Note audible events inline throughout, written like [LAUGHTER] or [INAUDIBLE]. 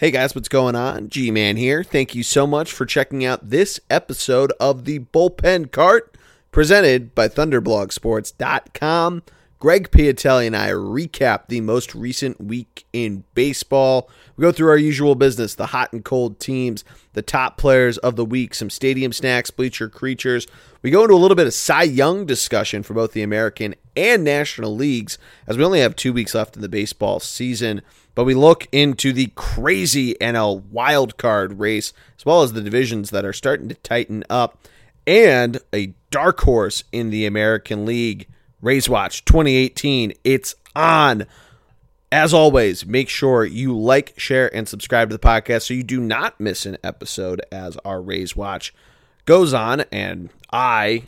Hey guys, what's going on? G Man here. Thank you so much for checking out this episode of the Bullpen Cart presented by ThunderblogSports.com. Greg Piatelli and I recap the most recent week in baseball. We go through our usual business the hot and cold teams, the top players of the week, some stadium snacks, bleacher creatures. We go into a little bit of Cy Young discussion for both the American and National Leagues, as we only have two weeks left in the baseball season. But we look into the crazy NL wild card race, as well as the divisions that are starting to tighten up, and a dark horse in the American League. Rays Watch 2018. It's on. As always, make sure you like, share, and subscribe to the podcast so you do not miss an episode as our Rays Watch goes on. And I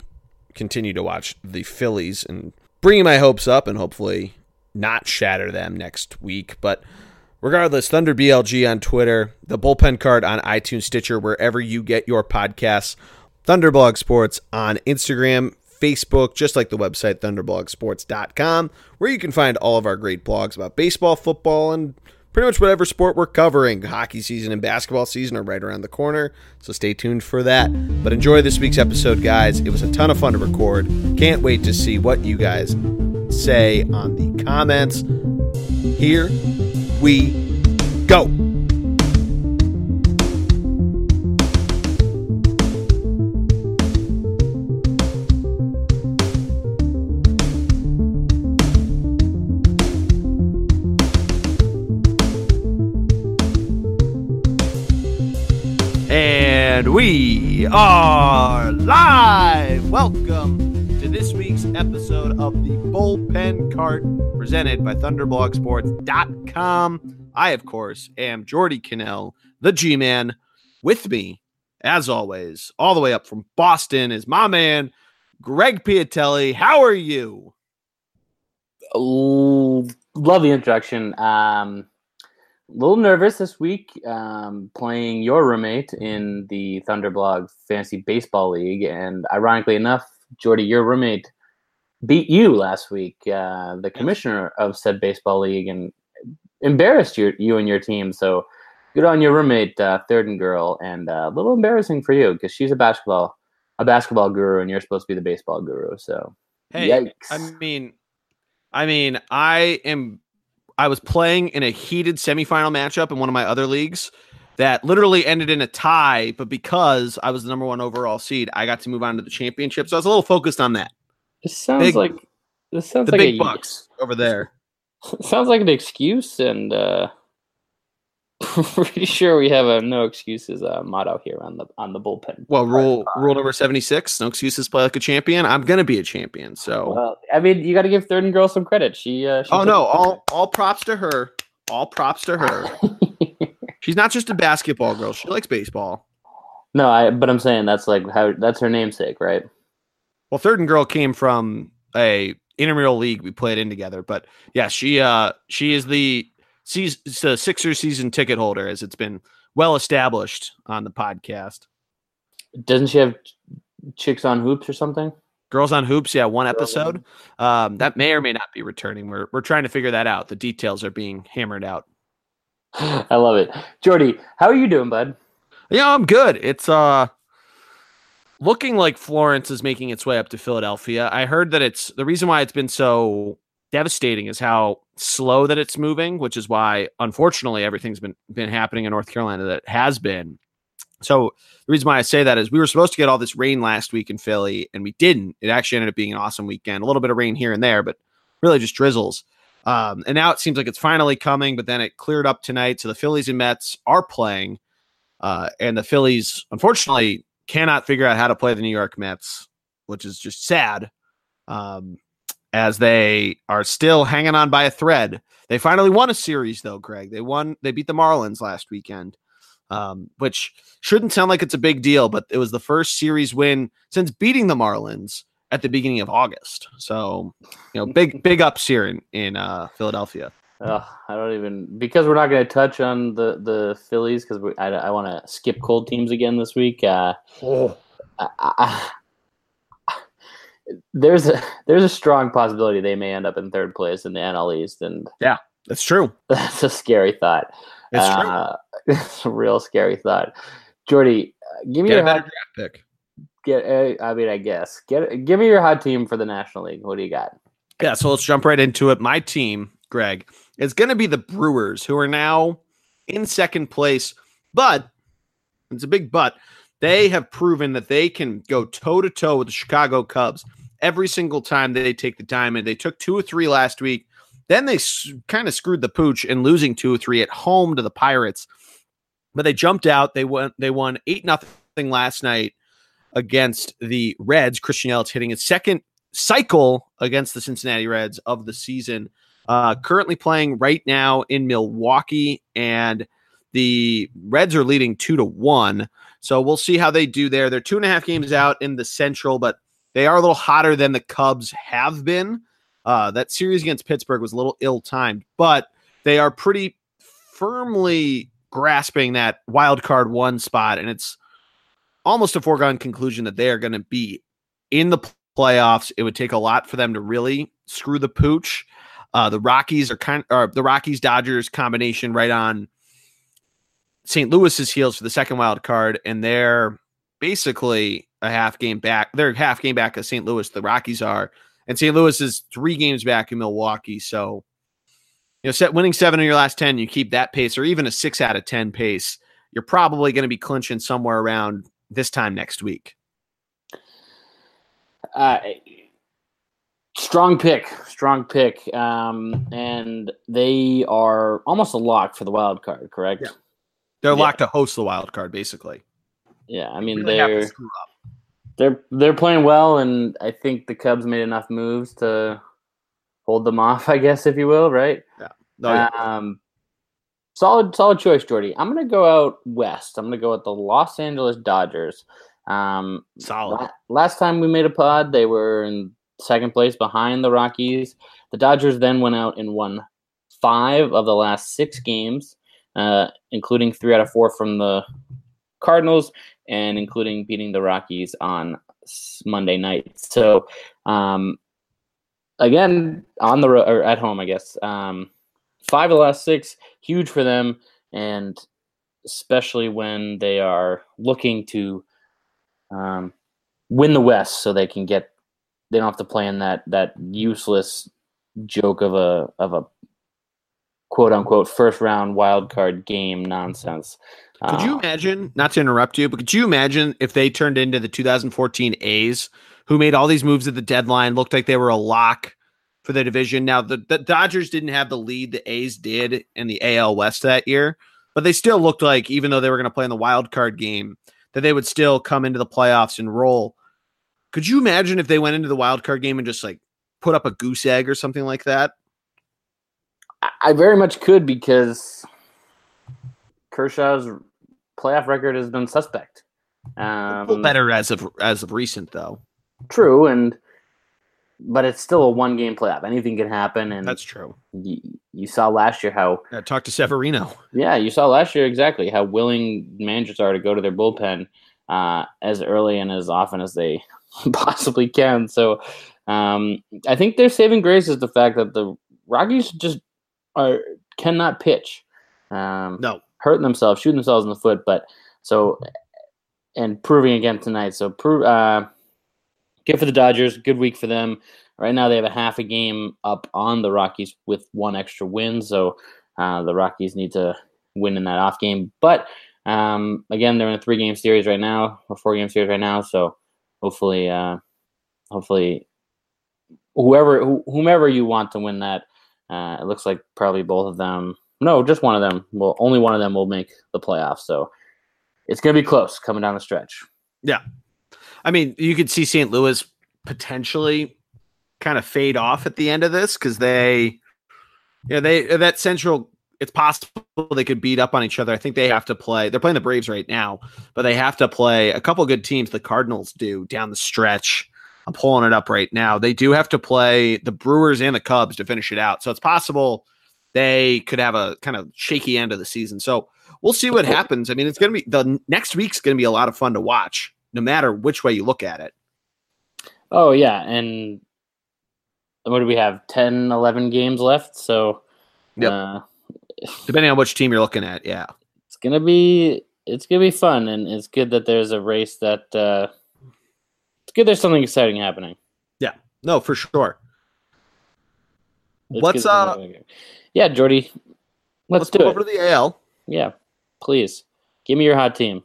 continue to watch the Phillies and bringing my hopes up and hopefully not shatter them next week. But regardless, Thunder BLG on Twitter, the bullpen cart on iTunes, Stitcher, wherever you get your podcasts, Thunderblog Sports on Instagram, Facebook, just like the website thunderblogsports.com, where you can find all of our great blogs about baseball, football, and pretty much whatever sport we're covering. Hockey season and basketball season are right around the corner, so stay tuned for that. But enjoy this week's episode, guys. It was a ton of fun to record. Can't wait to see what you guys say on the comments. Here we go. And we are live. Welcome to this week's episode of the Bullpen Cart presented by ThunderblogSports.com. I, of course, am Geordie Connell, the G Man. With me, as always, all the way up from Boston, is my man, Greg Piatelli. How are you? Love the introduction. Um, a little nervous this week um, playing your roommate in the Thunderblog Fantasy Baseball League. And ironically enough, Geordie, your roommate beat you last week, uh, the commissioner of said baseball league, and embarrassed you, you and your team. So good on your roommate, uh, Third and Girl, and uh, a little embarrassing for you because she's a basketball a basketball guru, and you're supposed to be the baseball guru. So hey, yikes. I mean, I mean, I am I was playing in a heated semifinal matchup in one of my other leagues that literally ended in a tie, but because I was the number one overall seed, I got to move on to the championship. So I was a little focused on that. This sounds big, like this sounds the like big a, bucks over there. [LAUGHS] Sounds like an excuse, and uh, [LAUGHS] pretty sure we have a no excuses uh, motto here on the on the bullpen. Well, rule rule number seventy six: no excuses, play like a champion. I'm gonna be a champion. So, well, I mean, you got to give Third and Girl some credit. She, uh, she oh no, all all props to her. All props to her. [LAUGHS] She's not just a basketball girl; she likes baseball. No, I. But I'm saying that's like how that's her namesake, right? Well, Third and Girl came from a intramural league we played in together, but yeah, she uh she is the season, the Sixers season ticket holder, as it's been well established on the podcast. Doesn't she have chicks on hoops or something? Girls on Hoops, yeah, one episode. Um, that may or may not be returning. We're we're trying to figure that out. The details are being hammered out. [LAUGHS] I love it, Geordie. How are you doing, bud? Yeah, I'm good. It's uh looking like Florence is making its way up to Philadelphia. I heard that it's the reason why it's been so devastating is how slow that it's moving, which is why unfortunately everything's been been happening in North Carolina that has been. So the reason why I say that is we were supposed to get all this rain last week in Philly and we didn't. It actually ended up being an awesome weekend. A little bit of rain here and there, but really just drizzles. Um, and now it seems like it's finally coming, but then it cleared up tonight. So the Phillies and Mets are playing. Uh, and the Phillies, unfortunately, cannot figure out how to play the New York Mets, which is just sad. Um, as they are still hanging on by a thread. They finally won a series, though, Greg. They won. They beat the Marlins last weekend, um, which shouldn't sound like it's a big deal, but it was the first series win since beating the Marlins at the beginning of August. So, you know, big big ups here in in uh, Philadelphia. I don't even because we're not going to touch on the the Phillies because I, I want to skip cold teams again this week. Uh, oh. I, I, there's a there's a strong possibility they may end up in third place in the NL East, and yeah, that's true. [LAUGHS] That's a scary thought. It's uh, [LAUGHS] it's a real scary thought. Geordie, give me Get your hot, draft pick. get. Uh, I mean, I guess get. Give me your hot team for the National League. What do you got? Yeah, so let's jump right into it. My team, Greg, is going to be the Brewers, who are now in second place, but it's a big but. They mm-hmm. have proven that they can go toe to toe with the Chicago Cubs every single time they take the diamond. They took two or three last week. Then they s- kind of screwed the pooch in losing two or three at home to the Pirates. But they jumped out. They won. They won eight nothing last night against the Reds. Christian Yelich hitting his second cycle against the Cincinnati Reds of the season. Uh, currently playing right now in Milwaukee, and the Reds are leading two to one. So we'll see how they do there. They're two and a half games out in the Central, but they are a little hotter than the Cubs have been. Uh, that series against Pittsburgh was a little ill timed, but they are pretty firmly grasping that wild card one spot, and it's almost a foregone conclusion that they are going to be in the playoffs. It would take a lot for them to really screw the pooch. Uh, the Rockies are kind, or the Rockies Dodgers combination right on St. Louis's heels for the second wild card, and they're basically a half game back. They're half game back of St. Louis. The Rockies are, and St. Louis is three games back in Milwaukee. So, you know, set winning seven in your last ten, you keep that pace, or even a six out of ten pace. You're probably going to be clinching somewhere around this time next week. Uh, strong pick, strong pick, um, and they are almost a lock for the wild card. Correct? Yeah. They're Yeah. locked to host the wild card, basically. Yeah, I mean Really they're they're they're playing well, and I think the Cubs made enough moves to hold them off. [LAUGHS] I guess, if you will, right? Yeah. Um, solid, solid choice, Geordie. I'm gonna go out west. I'm gonna go with the Los Angeles Dodgers. Um, Solid. la- last time we made a pod, they were in second place behind the Rockies. The Dodgers then went out and won five of the last six games, uh, including three out of four from the Cardinals, and including beating the Rockies on Monday night. So, um, again, on the road or at home, I guess. Um, five of the last six, huge for them, and especially when they are looking to um, win the West, so they can get they don't have to play in that that useless joke of a of a quote unquote first round wild card game nonsense. Could you Uh, imagine, not to interrupt you, but could you imagine if they turned into the 2014 A's who made all these moves at the deadline, looked like they were a lock for the division? Now, the, the Dodgers didn't have the lead the A's did in the AL West that year, but they still looked like, even though they were going to play in the wild card game, that they would still come into the playoffs and roll. Could you imagine if they went into the wild card game and just like put up a goose egg or something like that? I- I very much could because Kershaw's playoff record has been suspect. Um, better as of as of recent, though. True, and but it's still a one game playoff. Anything can happen, and That's true. you, you saw last year how Yeah, talk to Severino. yeah you saw last year exactly how willing managers are to go to their bullpen uh, as early and as often as they [LAUGHS] possibly can. So um, I think their saving grace is the fact that the Rockies just are cannot pitch. Um, No, hurting themselves, shooting themselves in the foot. But so and proving again tonight. So prove uh, good for the Dodgers. Good week for them. Right now they have a half a game up on the Rockies with one extra win. So uh, the Rockies need to win in that off game. But um, again, they're in a three game series right now or four game series right now. So hopefully, uh, hopefully, whoever wh- whomever you want to win that, uh, it looks like probably both of them. No, just one of them. Well, only one of them will make the playoffs. So it's going to be close coming down the stretch. Yeah, I mean, you could see St. Louis potentially kind of fade off at the end of this because they, yeah, they that central. It's possible they could beat up on each other. I think they have to play. They're playing the Braves right now, but they have to play a couple good teams. The Cardinals do down the stretch. I'm pulling it up right now. They do have to play the Brewers and the Cubs to finish it out. So it's possible they could have a kind of shaky end of the season. So we'll see what happens. I mean, it's going to be the next week's going to be a lot of fun to watch, no matter which way you look at it. Oh, yeah. And what do we have? 10, 11 games left. So yeah. uh, Depending on which team you're looking at, yeah. It's gonna be it's gonna be fun, and it's good that there's a race that. Uh, it's good. There's something exciting happening. Yeah, no, for sure. It's What's good uh? Yeah, Geordie. Let's, Let's do go it. over to the AL. Yeah, please give me your hot team.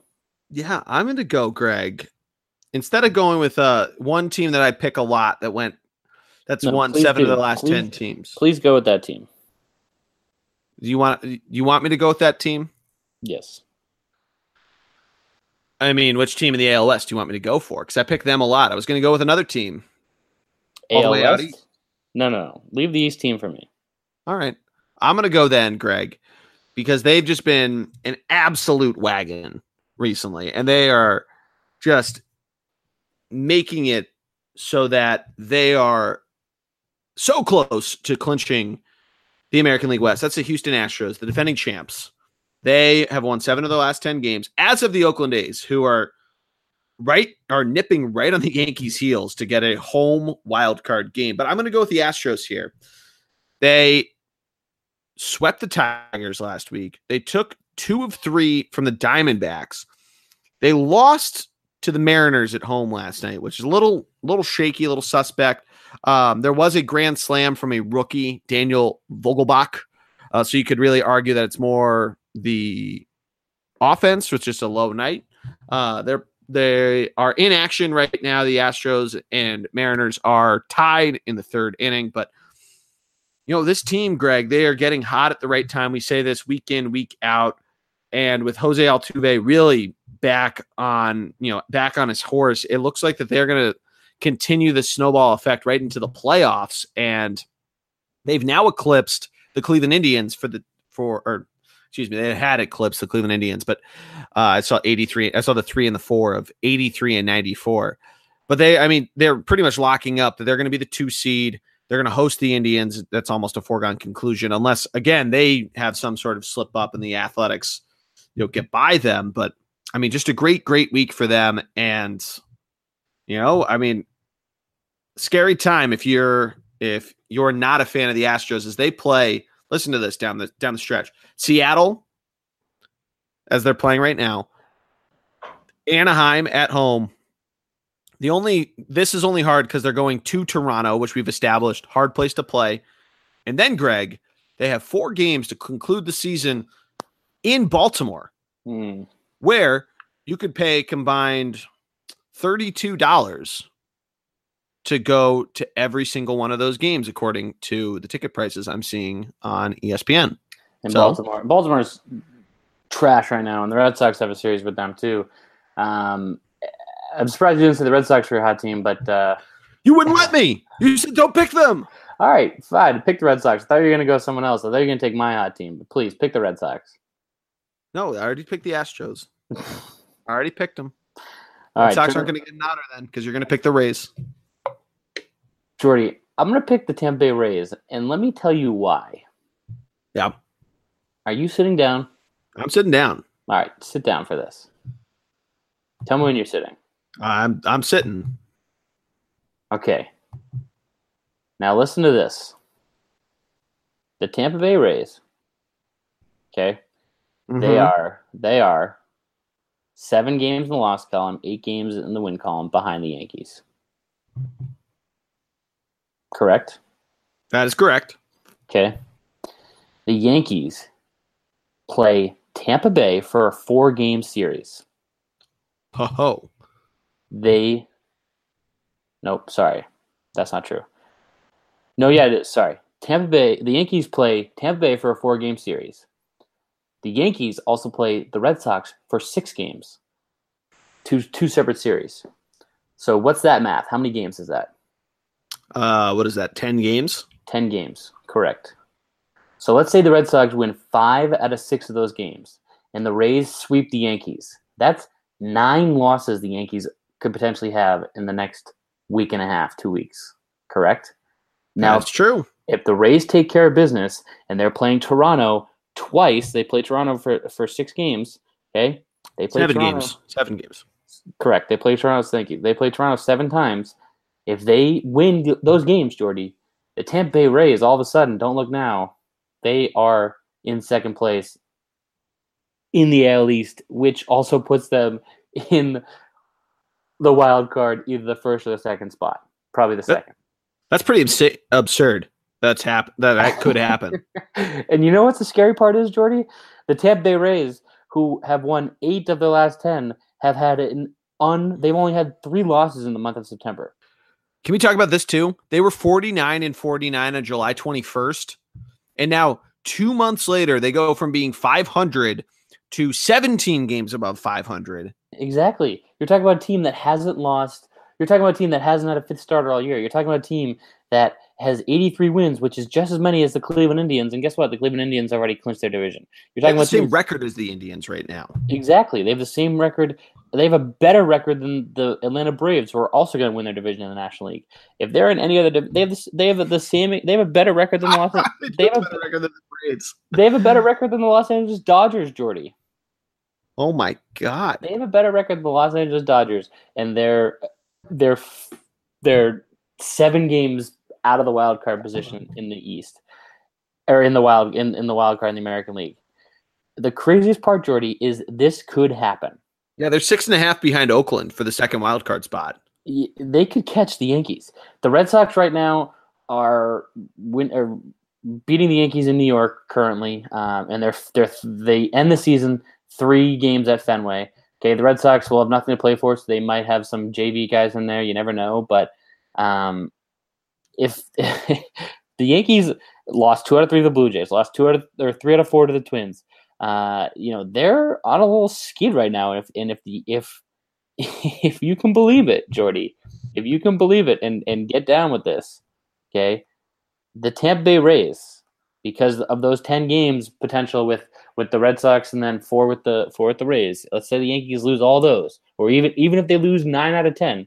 Yeah, I'm going to go, Greg. Instead of going with uh one team that I pick a lot that went that's No, won seven do. of the last Please- ten teams. Please go with that team. Do you want you want me to go with that team? Yes. I mean, which team in the ALS do you want me to go for? Because I picked them a lot. I was going to go with another team. All the way out No, no, no. Leave the East team for me. All right. I'm going to go then, Greg, because they've just been an absolute wagon recently. And they are just making it so that they are so close to clinching the American League West. That's the Houston Astros, the defending champs. They have won seven of the last 10 games, as of the Oakland A's, who are right are nipping right on the [LAUGHS] Yankees' heels to get a home wild card game. But I'm going to go with the Astros here. They swept the Tigers last week. They took two of three from the Diamondbacks. They lost to the Mariners at home last night, which is a little little shaky, a little suspect. Um, there was a grand slam from a rookie, Daniel Vogelbach. Uh, so you could really argue that it's more the offense, which is just a low night. Uh, they're they are in action right now. The Astros and Mariners are tied in the third inning, but you know this team, Greg, they are getting hot at the right time. We say this week in, week out, and with Jose Altuve really back on, you know, back on his horse, it looks like that they're going to continue the snowball effect right into the playoffs, and they've now eclipsed the Cleveland Indians for the for or excuse me, they had eclipsed the Cleveland Indians, but uh, I saw 83. I saw the three and the four of 83 and 94. But they, I mean, they're pretty much locking up that they're going to be the two seed. They're going to host the Indians. That's almost a foregone conclusion, unless again they have some sort of slip up in the athletics, you know, get by them. But I mean, just a great, great week for them, and you know, I mean, scary time if you're if you're not a fan of the Astros as they play. Listen to this down the down the stretch. Seattle, as they're playing right now. Anaheim at home. The only this is only hard because they're going to Toronto, which we've established hard place to play. And then Greg, they have four games to conclude the season in Baltimore, Hmm. where you could pay combined thirty-two dollars to go to every single one of those games, according to the ticket prices I'm seeing on ESPN. in So? Baltimore. Baltimore's trash right now, and the Red Sox have a series with them too. Um, I'm surprised you didn't say the Red Sox were a hot team, but uh, You wouldn't let me. You said don't pick them. all right, fine. Pick the Red Sox. I thought you were going to go someone else. I thought you were going to take my hot team, but please pick the Red Sox. No, I already picked the Astros. [LAUGHS] I already picked them. All right, Sox aren't going to get an honor then because you're going to pick the Rays. Geordie, I'm going to pick the Tampa Bay Rays, and let me tell you why. Yeah, Are you sitting down? I'm sitting down. All right, sit down for this. Tell me when you're sitting. I'm I'm sitting. Okay. Now listen to this. The Tampa Bay Rays. Okay. They Mhm. are they are seven games in the loss column, eight games in the win column behind the Yankees. Correct? That is correct. Okay. The Yankees play Tampa Bay for a four game series. Ho ho. They Nope, sorry. That's not true. No, yeah, it is. Sorry. Tampa Bay, the Yankees play Tampa Bay for a four game series. The Yankees also play the Red Sox for six games. Two two separate series. So what's that math? How many games is that? Uh, what is that? Ten games? 10 games. Correct. So let's say the Red Sox win five out of six of those games and the Rays sweep the Yankees. That's nine losses the Yankees could potentially have in the next week and a half, two weeks. Correct? Now, That's true. if the Rays take care of business and they're playing Toronto twice, they played Toronto for, for six games. Okay? They played Seven Toronto. games. Seven games. Correct. They played Toronto. Thank you. They played Toronto seven times. If they win those games, Geordie, the Tampa Bay Rays all of a sudden don't look now. They are in second place in the AL East, which also puts them [LAUGHS] in the wild card, either the first or the second spot. Probably the second. That's pretty abs- absurd. That's hap- that, that could happen. [LAUGHS] and you know what's the scary part is, Geordie? The Tampa Bay Rays, who have won eight of their last ten, have had an un. They've only had three losses in the month of September. Can we talk about this too? They were 49 and 49 on July 21st. And now, two months later, they go from being 500 to 17 games above 500. Exactly. You're talking about a team that hasn't lost. You're talking about a team that hasn't had a fifth starter all year. You're talking about a team that has 83 wins, which is just as many as the Cleveland Indians. And guess what? The Cleveland Indians already clinched their division. You're talking about the same teams, record as the Indians right now. Exactly. They have the same record. They have a better record than the Atlanta Braves, who are also going to win their division in the National League. If they're in any other, they have this, they have the same. They have a better record than the Los. [LAUGHS] they, they have a better record than the Braves. They have a better record than the Los Angeles Dodgers, Geordie. Oh my god! They have a better record than the Los Angeles Dodgers, and they're they're they're seven games out of the wild card position in the East, or in the wild in, in the wild card in the American League. The craziest part, Geordie, is this could happen. Yeah, they're six and a half behind Oakland for the second wild card spot. They could catch the Yankees. The Red Sox right now are win are beating the Yankees in New York currently, um, and they're they're they end the season three games at Fenway. Okay, the Red Sox will have nothing to play for, so they might have some JV guys in there. You never know, but um, if [LAUGHS] the Yankees lost two out of three to the Blue Jays, lost two out of or three out of four to the Twins, uh, you know they're on a little skid right now. If and if the if [LAUGHS] if you can believe it, Geordie, if you can believe it and and get down with this, okay, the Tampa Bay Rays because of those 10 games potential with with the Red Sox and then four with the four with the Rays. Let's say the Yankees lose all those or even even if they lose 9 out of 10.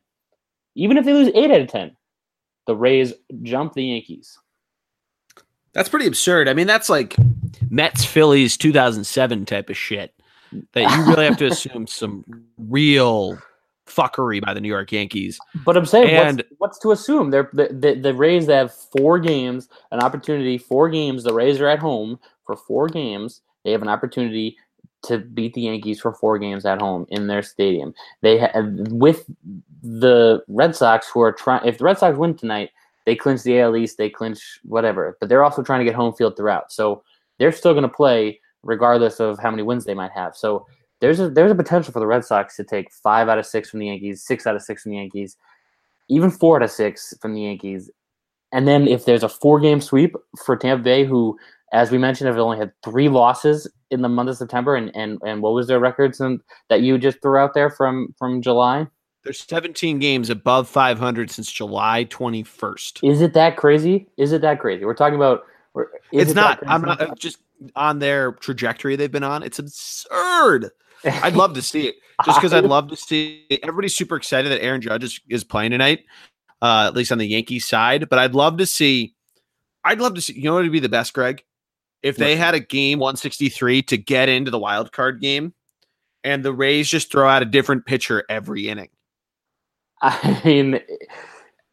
Even if they lose 8 out of 10, the Rays jump the Yankees. That's pretty absurd. I mean, that's like Mets Phillies 2007 type of shit that you really have to [LAUGHS] assume some real fuckery by the New York Yankees. But I'm saying, and, what's, what's to assume? They're the, the, the Rays have four games, an opportunity, four games. The Rays are at home for four games. They have an opportunity to beat the Yankees for four games at home in their stadium. They have with the Red Sox who are trying. If the Red Sox win tonight, they clinch the AL East. They clinch whatever, but they're also trying to get home field throughout. So they're still going to play regardless of how many wins they might have. So there's a there's a potential for the Red Sox to take five out of six from the Yankees, six out of six from the Yankees, even four out of six from the Yankees. And then if there's a four game sweep for Tampa Bay, who, as we mentioned, have only had three losses in the month of September, and and, and what was their records and that you just threw out there from from July? There's 17 games above 500 since July 21st. Is it that crazy? Is it that crazy? We're talking about. It's it not. I'm not just on their trajectory they've been on. It's absurd. I'd love to see it [LAUGHS] just because I'd love to see it. everybody's super excited that Aaron Judge is, is playing tonight, uh, at least on the Yankees side. But I'd love to see, I'd love to see, you know what would be the best, Greg? If they had a game 163 to get into the wild card game and the Rays just throw out a different pitcher every inning. [LAUGHS] I mean,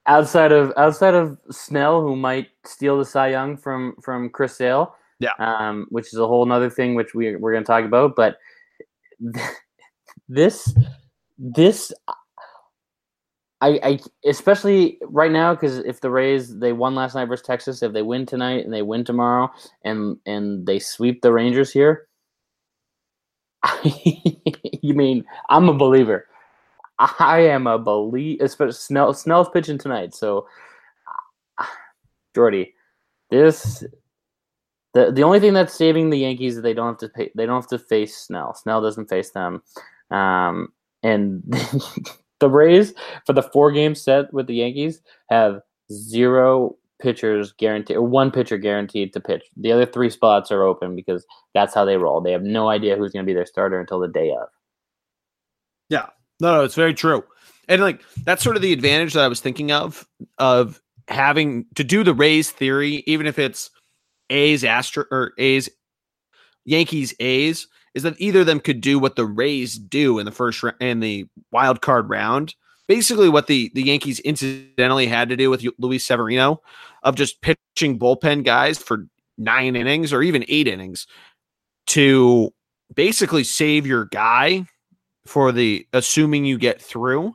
outside of outside of Snell, who might steal the Cy Young from from Chris Sale, yeah, um, which is a whole other thing which we we're going to talk about. But [LAUGHS] this this I, I especially right now because if the Rays they won last night versus Texas, if they win tonight and they win tomorrow and and they sweep the Rangers here, [LAUGHS] you mean I'm a believer. I am a believe. Especially Snell Snell's pitching tonight, so Geordie, this the the only thing that's saving the Yankees is they don't have to pay, they don't have to face Snell. Snell doesn't face them, um, and [LAUGHS] the Rays for the four game set with the Yankees have zero pitchers guaranteed or one pitcher guaranteed to pitch. The other three spots are open because that's how they roll. They have no idea who's going to be their starter until the day of. Yeah, no, no, it's very true. And like that's sort of the advantage that I was thinking of of having to do the Rays theory, even if it's A's Astro or A's Yankees A's is that either of them could do what the Rays do in the first in the wild card round. Basically, what the the Yankees incidentally had to do with Luis Severino of just pitching bullpen guys for nine innings or even eight innings to basically save your guy for the assuming you get through.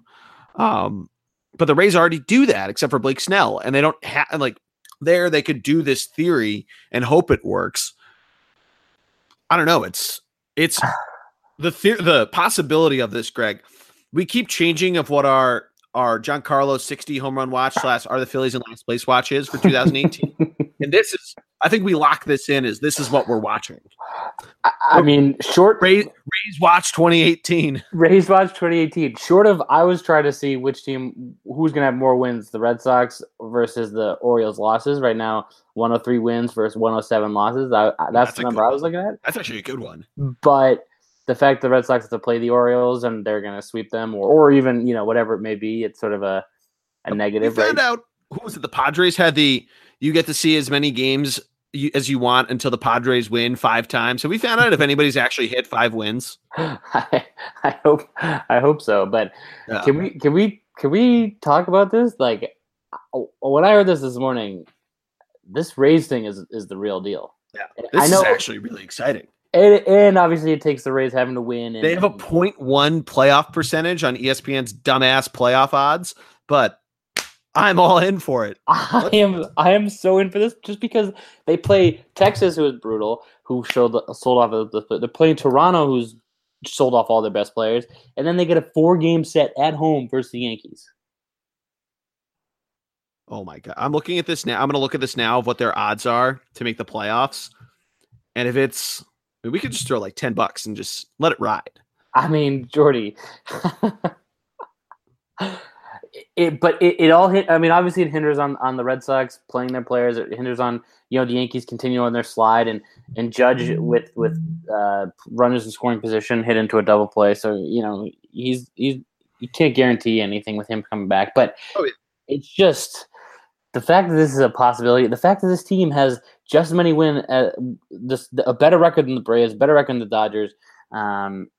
Um, but the Rays already do that, except for Blake Snell, and they don't have like there they could do this theory and hope it works. I don't know. It's it's the the- the possibility of this, Greg. We keep changing of what our our Giancarlo 60 home run watch slash are the Phillies in last place watch is for [LAUGHS] 2018. And this is I think we lock this in as this is what we're watching. I, I mean, short Rays, Rays watch 2018. [LAUGHS] Rays watch 2018. Short of, I was trying to see which team who's going to have more wins: the Red Sox versus the Orioles losses. Right now, 103 wins versus 107 losses. I, I, that's, That's the number I was looking at. That's actually a good one. But the fact the Red Sox have to play the Orioles and they're going to sweep them, or or even you know whatever it may be, it's sort of a a We negative. found Right? out who was it? The Padres had the you get to see as many games as you want until the Padres win five times. Have we found out if [LAUGHS] anybody's actually hit five wins. [LAUGHS] I, I hope I hope so. But Yeah. can we can we can we talk about this? Like uh, when I heard this this morning, this Rays thing is is the real deal. Yeah. This I know, is actually really exciting. and, and obviously it takes the Rays having to win. And, They have a 0.1 playoff percentage on ESPN's dumbass playoff odds, but I'm all in for it. [LAUGHS] I am I am so in for this just because they play Texas, who is brutal, who showed sold off. The, the, they're playing Toronto, who's sold off all their best players, and then they get a four game set at home versus the Yankees. Oh my god. I'm looking at this now. I'm going to look at this now of what their odds are to make the playoffs. And if it's I mean, we could just throw like 10 bucks and just let it ride. I mean, Geordie. [LAUGHS] it, but it, it all hit. I mean, obviously, it hinders on, on the Red Sox playing their players. It hinders on you know the Yankees continue on their slide and and Judge with with uh, runners in scoring position hit into a double play. So you know he's he's you can't guarantee anything with him coming back. But Oh, yeah. it's just the fact that this is a possibility. The fact that this team has just as many win uh, this a better record than the Braves, better record than the Dodgers. Um,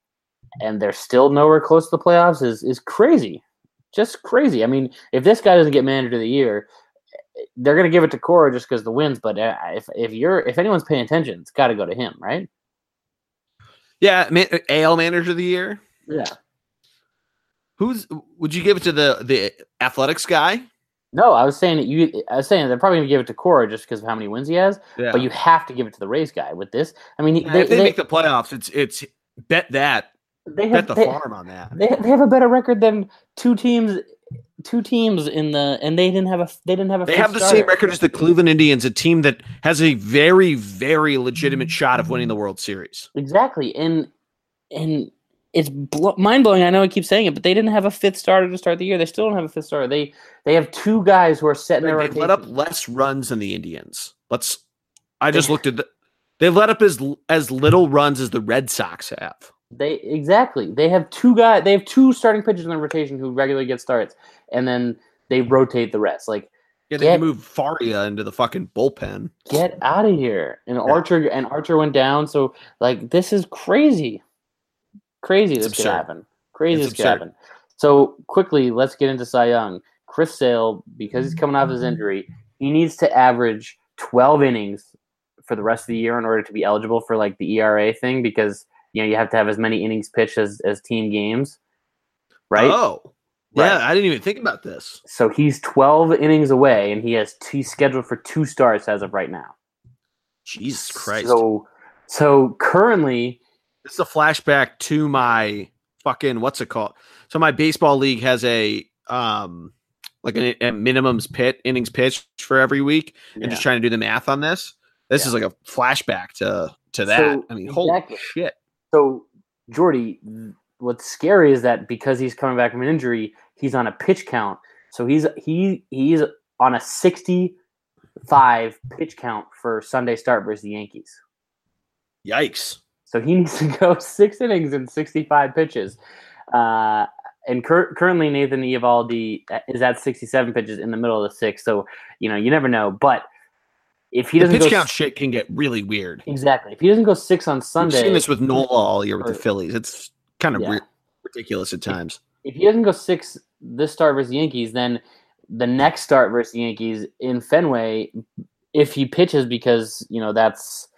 and they're still nowhere close to the playoffs is is crazy, just crazy. I mean, if this guy doesn't get manager of the year, they're gonna give it to Cora just because the wins. But uh, if if you're if anyone's paying attention, it's got to go to him, right? Yeah, man, AL manager of the year. Yeah. Who's would you give it to the the athletics guy? No, I was saying that you. I was saying they're probably gonna give it to Cora just because of how many wins he has. Yeah. But you have to give it to the Rays guy with this. I mean, Yeah, they, if they, they, make the playoffs, it's it's bet that they bet have the they, farm on that. they, they have a better record than two teams. Two teams in the and they didn't have a they didn't have a They have the starter. same record as the Cleveland Indians, a team that has a very very legitimate shot of winning the World Series. Exactly, and and it's blo- mind blowing. I know I keep saying it, but they didn't have a fifth starter to start the year. They still don't have a fifth starter. They they have two guys who are setting their They let up less runs than the Indians. Let's. I just looked at the. They let up as as little runs as the Red Sox have. They exactly. They have two guys. They have two starting pitchers in the rotation who regularly get starts, and then they rotate the rest. Like Yeah, they Get- moved Faria into the fucking bullpen. get out of here. And Archer and Archer went down. So like this is crazy, crazy. It's this could happen. Crazy It's this could happen. So quickly, let's get into Cy Young. Chris Sale, because he's coming off his injury, he needs to average 12 innings for the rest of the year in order to be eligible for like the ERA thing because you know you have to have as many innings pitched as, as team games, right? Oh, Right. yeah. I didn't even think about this. So he's 12 innings away, and he has he's scheduled for two starts as of right now. Jesus Christ! So, so currently, This is a flashback to my fucking what's it called? So my baseball league has a um like a, a minimums pit innings pitched for every week, and just trying to do the math on this. This Yeah. is like a flashback to to that. So, I mean, holy exactly. shit! So Geordie, what's scary is that because he's coming back from an injury, he's on a pitch count. So he's he he's on a 65 pitch count for Sunday start versus the Yankees. Yikes! So he [LAUGHS] needs to go six innings and 65 pitches. Uh, and cur- currently, Nathan Eovaldi is at 67 pitches in the middle of the sixth. So, you know, you never know. But if he doesn't pitch go count shit can get really weird. exactly, if he doesn't go six on We've Sunday, seen this with Nola all year with the Phillies. It's kind of Yeah. ri- ridiculous at times. if he doesn't go six this start versus the Yankees, then the next start versus the Yankees in Fenway, if he pitches because you know that's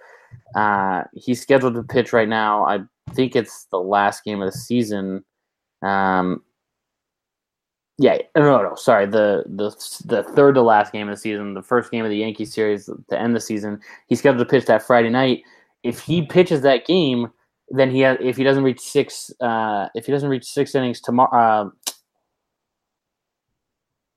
uh, he's scheduled to pitch right now. I think it's the last game of the season. Um, yeah, no, no, sorry. The the the third to last game of the season, the first game of the Yankee series to end the season. He's scheduled to pitch that Friday night. If he pitches that game, then he has, if he doesn't reach six, uh, if he doesn't reach six innings tomorrow, uh,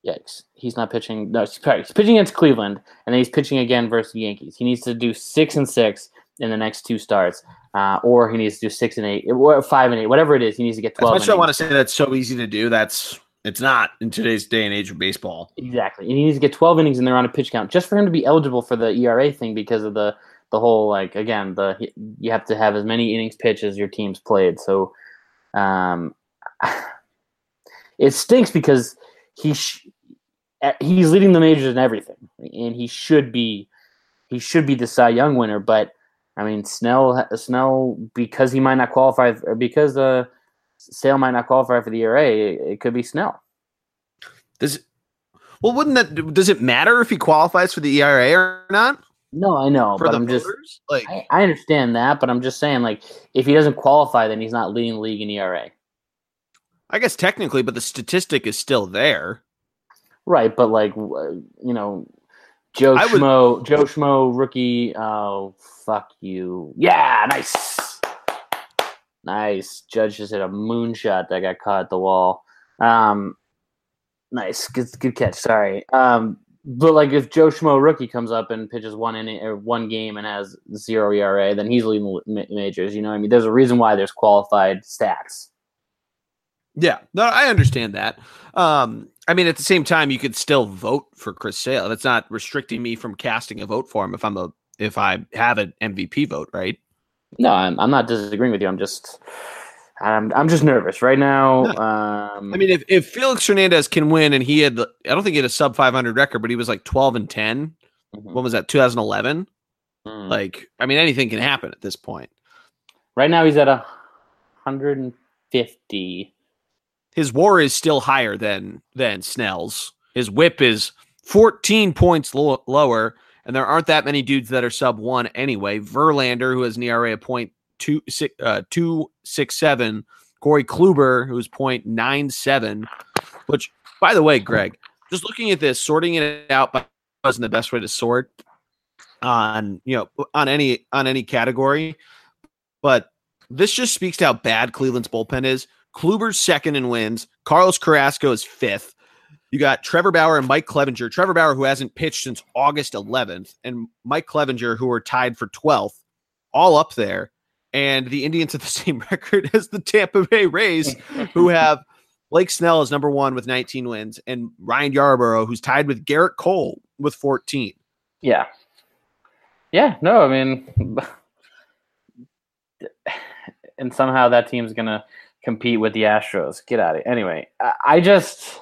yikes, he's not pitching. No, sorry, he's pitching against Cleveland, and then he's pitching again versus the Yankees. He needs to do six and six in the next two starts, uh, or he needs to do six and eight, or five and eight, whatever it is. He needs to get twelve. As much I want to say that's so easy to do, that's it's not in today's day and age of baseball. Exactly. And he needs to get 12 innings and they're on a pitch count just for him to be eligible for the ERA thing because of the the whole like again the you have to have as many innings pitched as your team's played. So um [SIGHS] it stinks because he sh- he's leading the majors in everything and he should be he should be the Cy Young winner, but I mean Snell Snell because he might not qualify because uh Sale might not qualify for the ERA. It could be Snell. Does well, wouldn't that does it matter if he qualifies for the ERA or not? No, I know, for but I'm voters? just like I, I, understand that, but I'm just saying like if he doesn't qualify, then he's not leading the league in ERA. I guess technically, but the statistic is still there. Right, but like you know, Joe I Schmo, would... Joe Schmo, rookie. Oh fuck you! Yeah, nice. Nice. Judge just hit a moonshot that got caught at the wall. Um, nice. Good, good catch. Sorry. Um, but like if Joe Schmo rookie comes up and pitches one inning or one game and has zero ERA, then he's leading majors. You know, I mean, there's a reason why there's qualified stats. Yeah, no, I understand that. Um, I mean, at the same time, you could still vote for Chris Sale. That's not restricting me from casting a vote for him if I'm a if I have an MVP vote, right? No, I'm, I'm not disagreeing with you. I'm just I'm I'm just nervous right now. Um, I mean, if, if Felix Hernandez can win, and he had, the, I don't think he had a sub 500 record, but he was like 12 and 10. Mm-hmm. When was that? 2011. Mm. Like, I mean, anything can happen at this point. Right now, he's at a 150. His WAR is still higher than than Snell's. His WHIP is 14 points lo- lower and there aren't that many dudes that are sub one anyway. Verlander, who has an ERA of point two six uh, two six seven. Corey Kluber, who's point nine seven. Which, by the way, Greg, just looking at this, sorting it out by wasn't the best way to sort on you know on any on any category, but this just speaks to how bad Cleveland's bullpen is. Kluber's second in wins. Carlos Carrasco is fifth. You got Trevor Bauer and Mike Clevinger. Trevor Bauer, who hasn't pitched since August 11th, and Mike Clevinger, who are tied for 12th, all up there. And the Indians have the [LAUGHS] same record as the Tampa Bay Rays, who [LAUGHS] have Blake Snell as number one with 19 wins, and Ryan Yarbrough, who's tied with Gerrit Cole with 14. Yeah. Yeah, no, I mean, [SIGHS] and somehow that team's going to compete with the Astros. Get out of it. Anyway, I just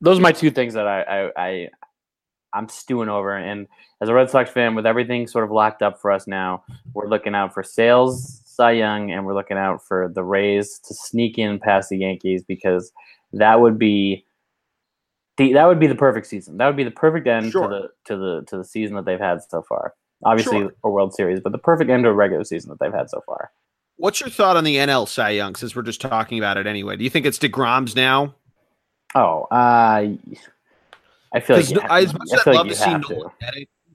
those are my two things that I, I, I I'm stewing over. And as a Red Sox fan, with everything sort of locked up for us now, we're looking out for Sale's, Cy Young, and we're looking out for the Rays to sneak in past the Yankees because that would be the, that would be the perfect season. That would be the perfect end sure. to the to the to the season that they've had so far. Obviously, sure. a World Series, but the perfect end to a regular season that they've had so far. What's your thought on the NL Cy Young? Since we're just talking about it anyway, do you think it's Degrom's now? Oh, uh, I feel like I, as much as I'd love like to see Nolan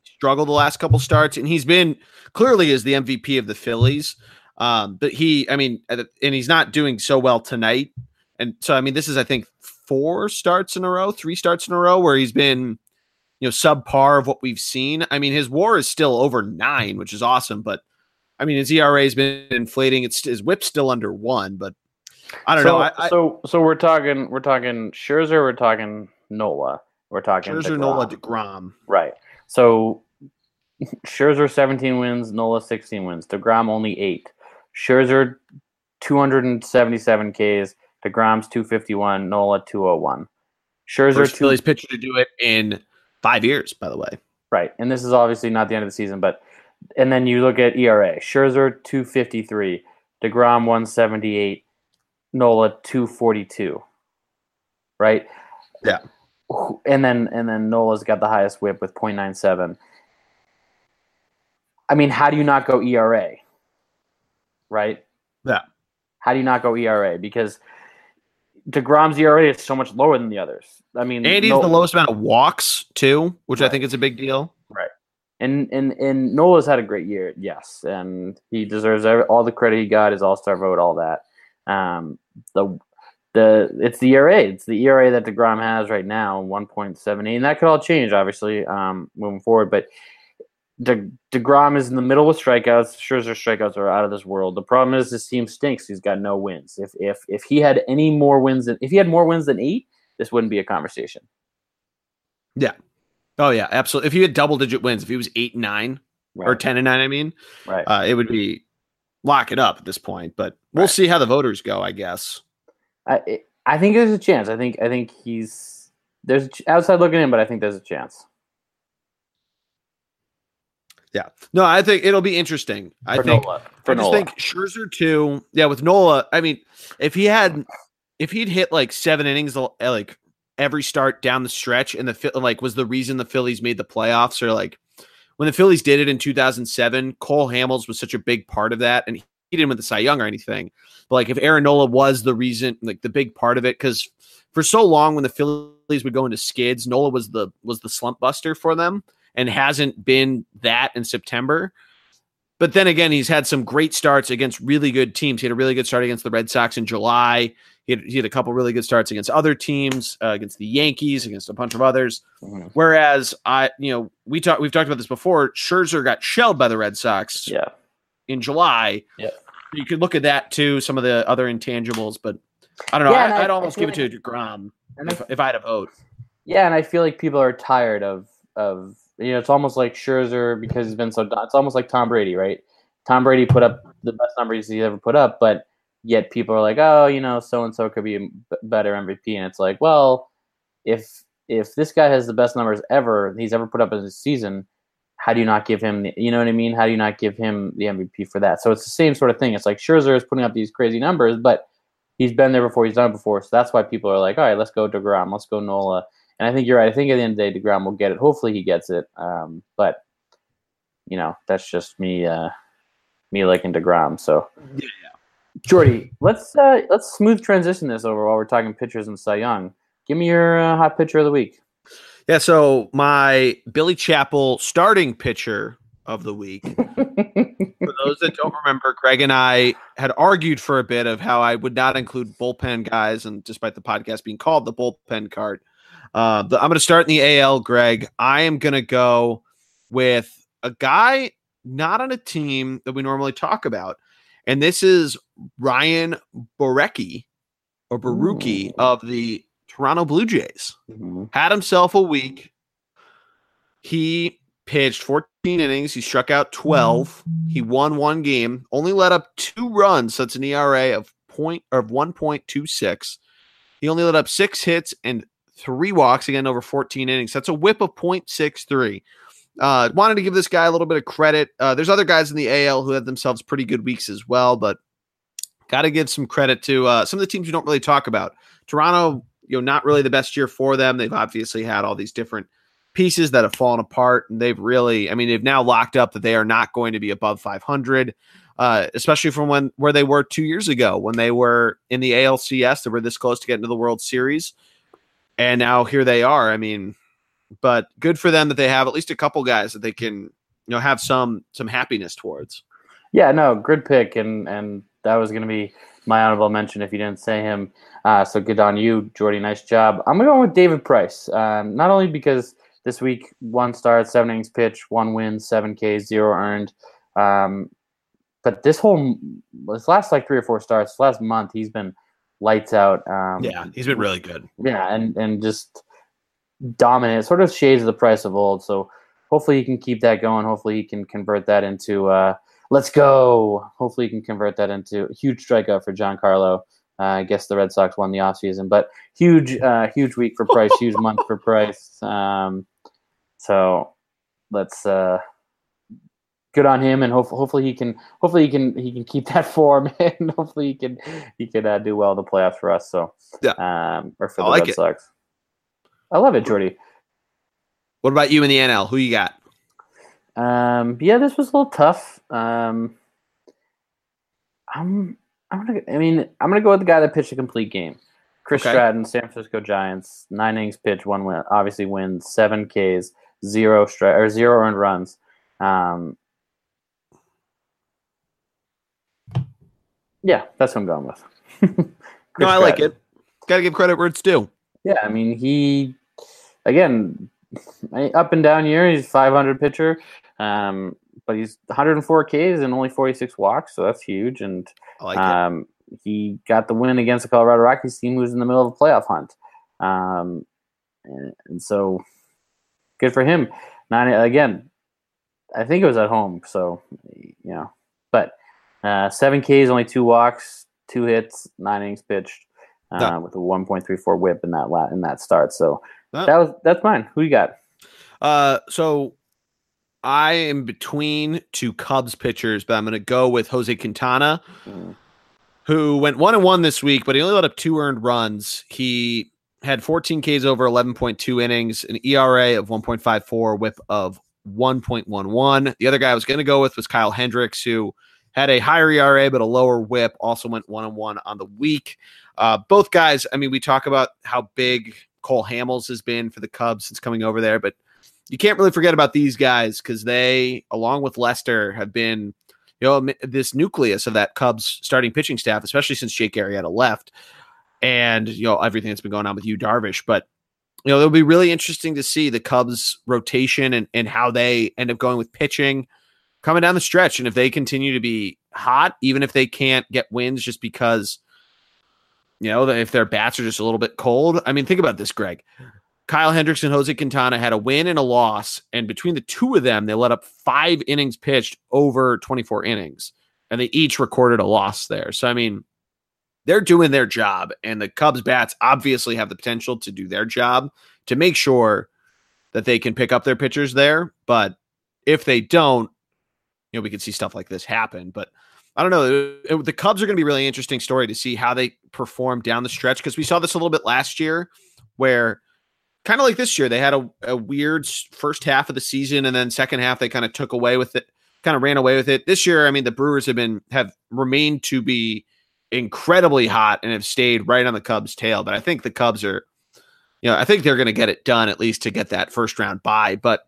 struggle the last couple starts, and he's been clearly is the MVP of the Phillies. Um, but he, I mean, and he's not doing so well tonight. And so, I mean, this is I think four starts in a row, three starts in a row where he's been, you know, subpar of what we've seen. I mean, his WAR is still over nine, which is awesome. But I mean, his ERA has been inflating. It's his WHIP's still under one, but I don't so, know. I, so so we're talking we're talking Scherzer, we're talking Nola, we're talking Scherzer, DeGrom. Nola, Degrom. Right. So Scherzer 17 wins, Nola 16 wins, Degrom only eight. Scherzer 277 Ks, Degrom's 251, Nola 201. Scherzer First two, Phillies pitcher to do it in five years, by the way. Right, and this is obviously not the end of the season, but and then you look at ERA. Scherzer 253, Degrom 178, Nola 242. Right? Yeah. and then and then Nola's got the highest whip with 0.97. I mean, how do you not go ERA? Right? Yeah. How do you not go ERA? Because DeGrom's ERA is so much lower than the others. I mean, and he's Nola- the lowest amount of walks too, which I think is a big deal. And and and Nola's had a great year, yes, and he deserves every, all the credit he got, his All Star vote, all that. Um, the the it's the ERA, it's the ERA that Degrom has right now, one point seven eight, and that could all change, obviously, um, moving forward. But De, Degrom is in the middle with strikeouts. Scherzer strikeouts are out of this world. The problem is this team stinks. He's got no wins. If if if he had any more wins than if he had more wins than eight, this wouldn't be a conversation. Oh yeah, absolutely. If he had double digit wins, if he was eight and nine or ten and nine, I mean, right. uh, it would be lock it up at this point. But we'll Right. see how the voters go, I guess. I I think there's a chance. I think I think he's there's outside looking in, but I think there's a chance. Yeah. No, I think it'll be interesting. I think Nola. For I just Nola. think Scherzer too. Yeah, with Nola, I mean, if he had, if he'd hit like seven innings, uh, like every start down the stretch, and the like was the reason the Phillies made the playoffs, or like when the Phillies did it in 2007, Cole Hamels was such a big part of that, and he didn't win the Cy Young or anything. But like if Aaron Nola was the reason, like the big part of it, because for so long when the Phillies would go into skids, Nola was the was the slump buster for them, and hasn't been that in September. But then again, he's had some great starts against really good teams. He had a really good start against the Red Sox in July. He had, he had a couple really good starts against other teams, uh, against the Yankees, against a bunch of others. Mhm. Whereas I, you know, we talked we've talked about this before. Scherzer got shelled by the Red Sox Yeah. in July. Yeah. You could look at that too, some of the other intangibles, but I don't know. Yeah, I, would almost give it to Degrom if, if I had a vote. Yeah, and I feel like people are tired of of you know it's almost like Scherzer because he's been so it's almost like Tom Brady, right? Tom Brady put up the best numbers he's ever put up, but yet people are like, oh, you know, so and so could be a better MVP, and it's like, well, if if this guy has the best numbers ever he's ever put up in a season, how do you not give him the, you know what I mean? How do you not give him the MVP for that? So it's the same sort of thing. It's like Scherzer is putting up these crazy numbers, but he's been there before, he's done it before, so that's why people are like, all right, let's go Degrom, let's go Nola. And I think you're right. I think at the end of the day, Degrom will get it. Hopefully, he gets it. Um, but you know, that's just me. Uh, me liking Degrom. So, Yeah, Geordie, let's uh, let's smooth transition this over while we're talking pitchers and Cy Young. Give me your uh, hot pitcher of the week. Yeah, so my Billy Chappell starting pitcher of the week. [LAUGHS] For those that don't remember, Greg and I had argued for a bit of how I would not include bullpen guys, and despite the podcast being called the bullpen cart, uh, the, I'm going to start in the AL. Greg, I am going to go with a guy not on a team that we normally talk about, and this is Ryan Borucki or Baruki Ooh. of the Toronto Blue Jays Mhm. had himself a week. He pitched 14 innings. He struck out 12. He won one game, only let up two runs. So that's an ERA of point of 1.26. He only let up six hits and three walks again over 14 innings. That's a whip of 0.63. Uh, wanted to give this guy a little bit of credit. Uh, there's other guys in the AL who had themselves pretty good weeks as well, but got to give some credit to uh, some of the teams you don't really talk about. Toronto, you know, not really the best year for them. They've obviously had all these different pieces that have fallen apart, and they've really, I mean, they've now locked up that they are not going to be above 500, uh, especially from when where they were two years ago when they were in the ALCS. They were this close to getting to the World Series, and now here they are. I mean, but good for them that they have at least a couple guys that they can, you know, have some some happiness towards. Yeah, no, good pick, and and that was going to be my honorable mention if you didn't say him. Uh, so good on you, Geordie. Nice job. I'm going to go with David Price. Um, not only because this week one start, seven innings pitch, one win, seven Ks, zero earned. Um, but this whole this last like three or four starts, last month he's been lights out. Um, yeah, he's been really good. yeah, and and just dominant, sort of shades the price of old. So hopefully he can keep that going. Hopefully he can convert that into uh, let's go. Hopefully he can convert that into a huge strikeout for Giancarlo. Uh, I guess the Red Sox won the offseason, but huge, uh, huge week for Price, huge month for Price. Um, so let's uh, good on him, and hope, hopefully he can, hopefully he can, he can keep that [LAUGHS] form, and hopefully he can, he can uh, do well in the playoffs for us. So Yeah. um, or for I the like Red it. Sox. I love it, Geordie. What about you in the NL? Who you got? Um, yeah, this was a little tough. Um, I'm, I'm gonna. I mean, I'm gonna go with the guy that pitched a complete game. Chris Okay. Stratton, San Francisco Giants, nine innings pitched, one win, obviously wins, seven Ks, zero stri- or zero earned runs. Um, yeah, that's what I'm going with. [LAUGHS] No, I like it. Got to give credit where it's due. Yeah, I mean he again [LAUGHS] up and down year. He's 500 pitcher, um, but he's 104 Ks and only 46 walks, so that's huge. And like um, he got the win against the Colorado Rockies team, who's in the middle of a playoff hunt. Um, and, and so good for him. Nine again. I think it was at home, so you know, but uh, seven Ks, only two walks, two hits, nine innings pitched, uh, with a 1.34 WHIP in that la- in that start. So Yeah. that was that's mine. Who you got? Uh, so I am between two Cubs pitchers, but I'm going to go with Jose Quintana, Mm. who went one and one this week, but he only let up two earned runs. He had 14 Ks over 11.2 innings, an ERA of 1.54, whip of 1.11. The other guy I was going to go with was Kyle Hendricks, who had a higher ERA but a lower whip, also went one and one on the week. Uh, both guys, I mean, we talk about how big Cole Hamels has been for the Cubs since coming over there, but you can't really forget about these guys because they, along with Lester, have been you know this nucleus of that Cubs starting pitching staff, especially since Jake Arrieta left, and Yu know everything that's been going on with you, Darvish. But you know it'll be really interesting to see the Cubs rotation and and how they end up going with pitching coming down the stretch, and if they continue to be hot, even if they can't get wins just because. You know, if their bats are just a little bit cold. I mean, think about this, Greg. Kyle Hendricks and Jose Quintana had a win and a loss, and between the two of them, they let up five innings pitched over 24 innings, and they each recorded a loss there. So, I mean, they're doing their job, and the Cubs bats obviously have the potential to do their job to make sure that they can pick up their pitchers there. But if they don't, you know, we could see stuff like this happen. But I don't know. The Cubs are going to be really interesting story to see how they perform down the stretch because we saw this a little bit last year, where kind of like this year, they had a, a weird first half of the season, and then second half they kind of took away with it, kind of ran away with it. This year, I mean, the Brewers have been have remained to be incredibly hot and have stayed right on the Cubs' tail. But I think the Cubs are, you know, I think they're going to get it done at least to get that first round bye. But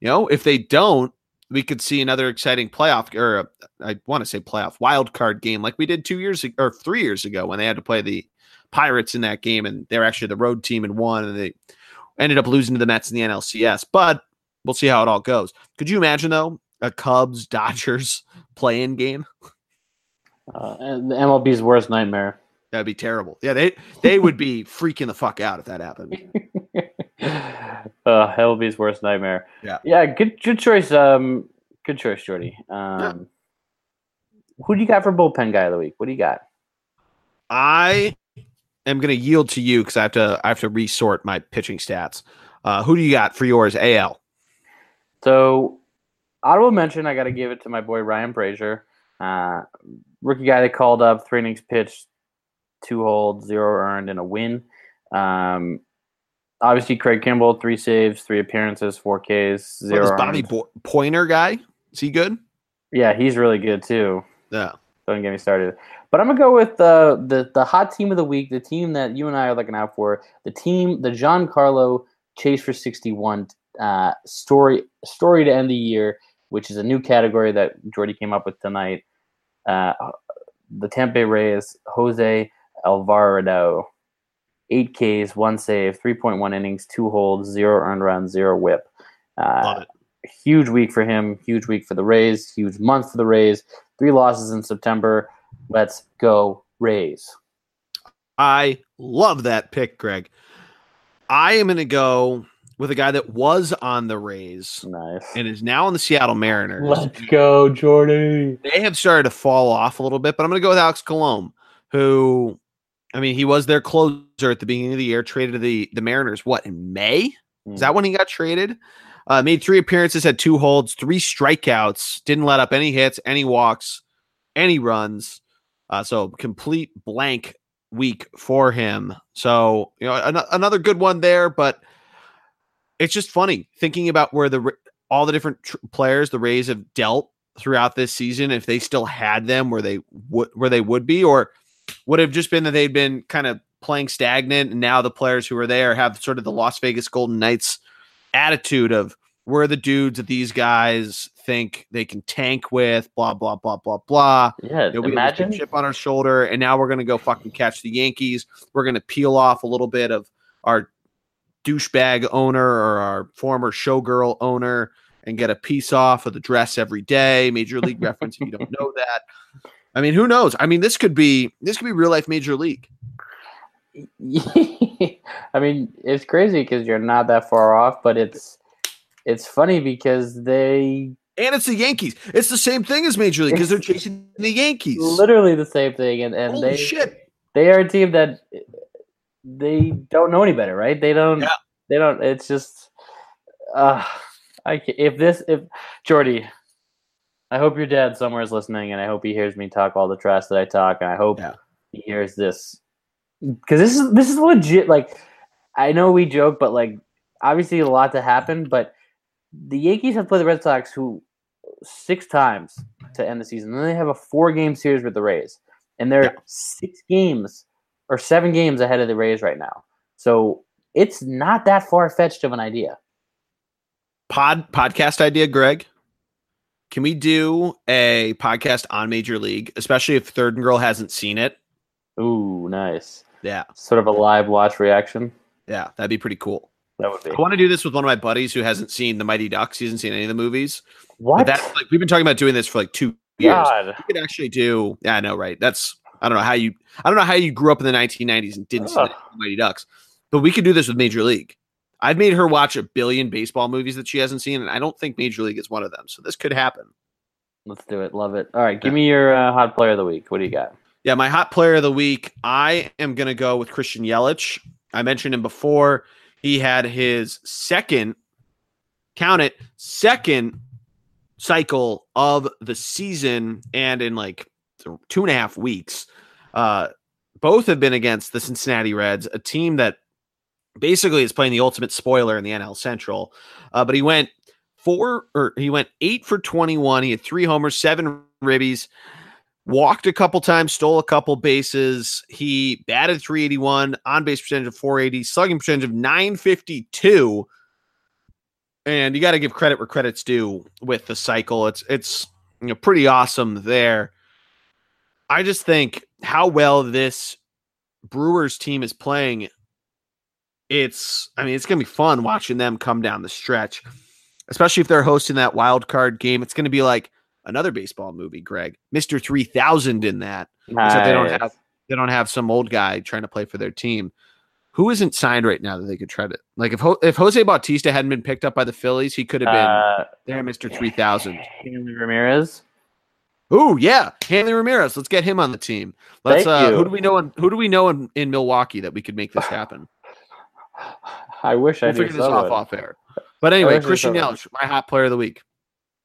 you know, if they don't, we could see another exciting playoff or I want to say playoff wild card game like we did two years ag- or three years ago when they had to play the Pirates in that game and they're actually the road team and won and they ended up losing to the Mets in the NLCS. But we'll see how it all goes. Could you imagine though a Cubs [LAUGHS] Dodgers play-in game? Uh, and the MLB's worst nightmare. That'd be terrible. Yeah, they they would be freaking the fuck out if that happened. [LAUGHS] uh, MLB's worst nightmare. Yeah. yeah. Good, good choice. Um, good choice, Geordie. Um, who do you got for bullpen guy of the week? What do you got? I am going to yield to you because I have to I have to resort my pitching stats. Uh, who do you got for yours? AL. So, honorable mention, I got to give it to my boy Ryan Brasier, uh, rookie guy that called up, three innings pitched, two holds, zero earned, and a win. Um, obviously, Craig Kimbrel, three saves, three appearances, four Ks, What, zero. this Bobby. Bo- Poyner guy? Is he good? yeah, he's really good too. Yeah. Don't get me started. But I'm gonna go with uh, the the hot team of the week, the team that you and I are looking out for, the team, the Giancarlo Chase for 61 uh, story story to end the year, which is a new category that Geordie came up with tonight. Uh, the Tampa Bay Rays, Jose Alvarado, eight Ks, one save, 3.1 innings, two holds, zero earned runs, zero WHIP. Uh, Love it. huge week for him, huge week for the Rays, huge month for the Rays. Three losses in September. Let's go Rays. I love that pick, Greg. I am going to go with a guy that was on the Rays Nice. and is now on the Seattle Mariners. Let's go, Geordie. they have started to fall off a little bit, but I'm going to go with Alex Colomé, who, I mean, he was their closer at the beginning of the year, traded to the, the Mariners, what, in May? Is that when he got traded? Uh, made three appearances, had two holds, three strikeouts, didn't let up any hits, any walks, any runs. Uh, so complete blank week for him. So you know an- another good one there, but it's just funny thinking about where the all the different tr- players the Rays have dealt throughout this season. If they still had them where they would where they would be, or would have just been that they'd been kind of playing stagnant, and now the players who are there have sort of the Las Vegas Golden Knights attitude of we're the dudes that these guys think they can tank with, blah blah blah blah blah. Yeah, You know, we have imagine. chip on our shoulder, and now we're gonna go fucking catch the Yankees. We're gonna peel off a little bit of our douchebag owner or our former showgirl owner and get a piece off of the dress every day. Major League reference if you don't know [LAUGHS] that. I mean, who knows? I mean, this could be this could be real life Major League. [LAUGHS] I mean, it's crazy because you're not that far off, but it's it's funny because they And it's the Yankees. It's the same thing as Major League because they're chasing the Yankees. literally the same thing, and and Holy they shit. they are a team that they don't know any better, right? They don't. Yeah. They don't. It's just. Uh, I if this if Geordie, I hope your dad somewhere is listening, and I hope he hears me talk all the trash that I talk, and I hope Yeah. he hears this because this is this is legit. Like, I know we joke, but like, obviously a lot to happen. But the Yankees have played the Red Sox, who six times to end the season. And then they have a four game series with the Rays, and they're Yeah. six games or seven games ahead of the Rays right now. So it's not that far fetched of an idea. Pod podcast idea, Greg. Can we do a podcast on Major League, especially if Third and Girl hasn't seen it? Ooh, nice. Yeah, Sort of a live watch reaction. yeah, that'd be pretty cool. That would be. I want to do this with one of my buddies who hasn't seen the Mighty Ducks. He hasn't seen any of the movies. What? that's like we've been talking about doing this for like two years. God. We could actually do. Yeah, I know, right? That's I don't know how you. I don't know how you grew up in the 1990s and didn't see the Mighty Ducks, but we could do this with Major League. I've made her watch a billion baseball movies that she hasn't seen, and I don't think Major League is one of them. So this could happen. Let's do it. Love it. All right, give me your uh, hot player of the week. What do you got? Yeah, my hot player of the week. I am going to go with Christian Yelich. I mentioned him before. He had his second, count it, second cycle of the season, and in like two and a half weeks. Uh, both have been against the Cincinnati Reds, a team that basically is playing the ultimate spoiler in the NL Central. Uh, but he went four or he went eight for 21. He had three homers, seven ribbies walked a couple times, stole a couple bases. He batted 381, on base percentage of 480, slugging percentage of 952. And you got to give credit where credit's due with the cycle. It's it's you know pretty awesome there. I just think how well this Brewers team is playing. It's I mean it's gonna be fun watching them come down the stretch, especially if they're hosting that wild card game. It's gonna be like another baseball movie, Greg. Mr. 3000 in that. Except they don't have they don't have some old guy trying to play for their team. Who isn't signed right now that they could try to like if Ho- if Jose Bautista hadn't been picked up by the Phillies, he could have been Uh, there, Mr. 3000. Hanley Ramirez. Ooh, yeah, Hanley Ramirez. Let's get him on the team. Let's uh who do we know in who do we know in, in Milwaukee that we could make this happen? I wish I We'll knew figure this off off air. But anyway, Christian Yelich, my hot player of the week.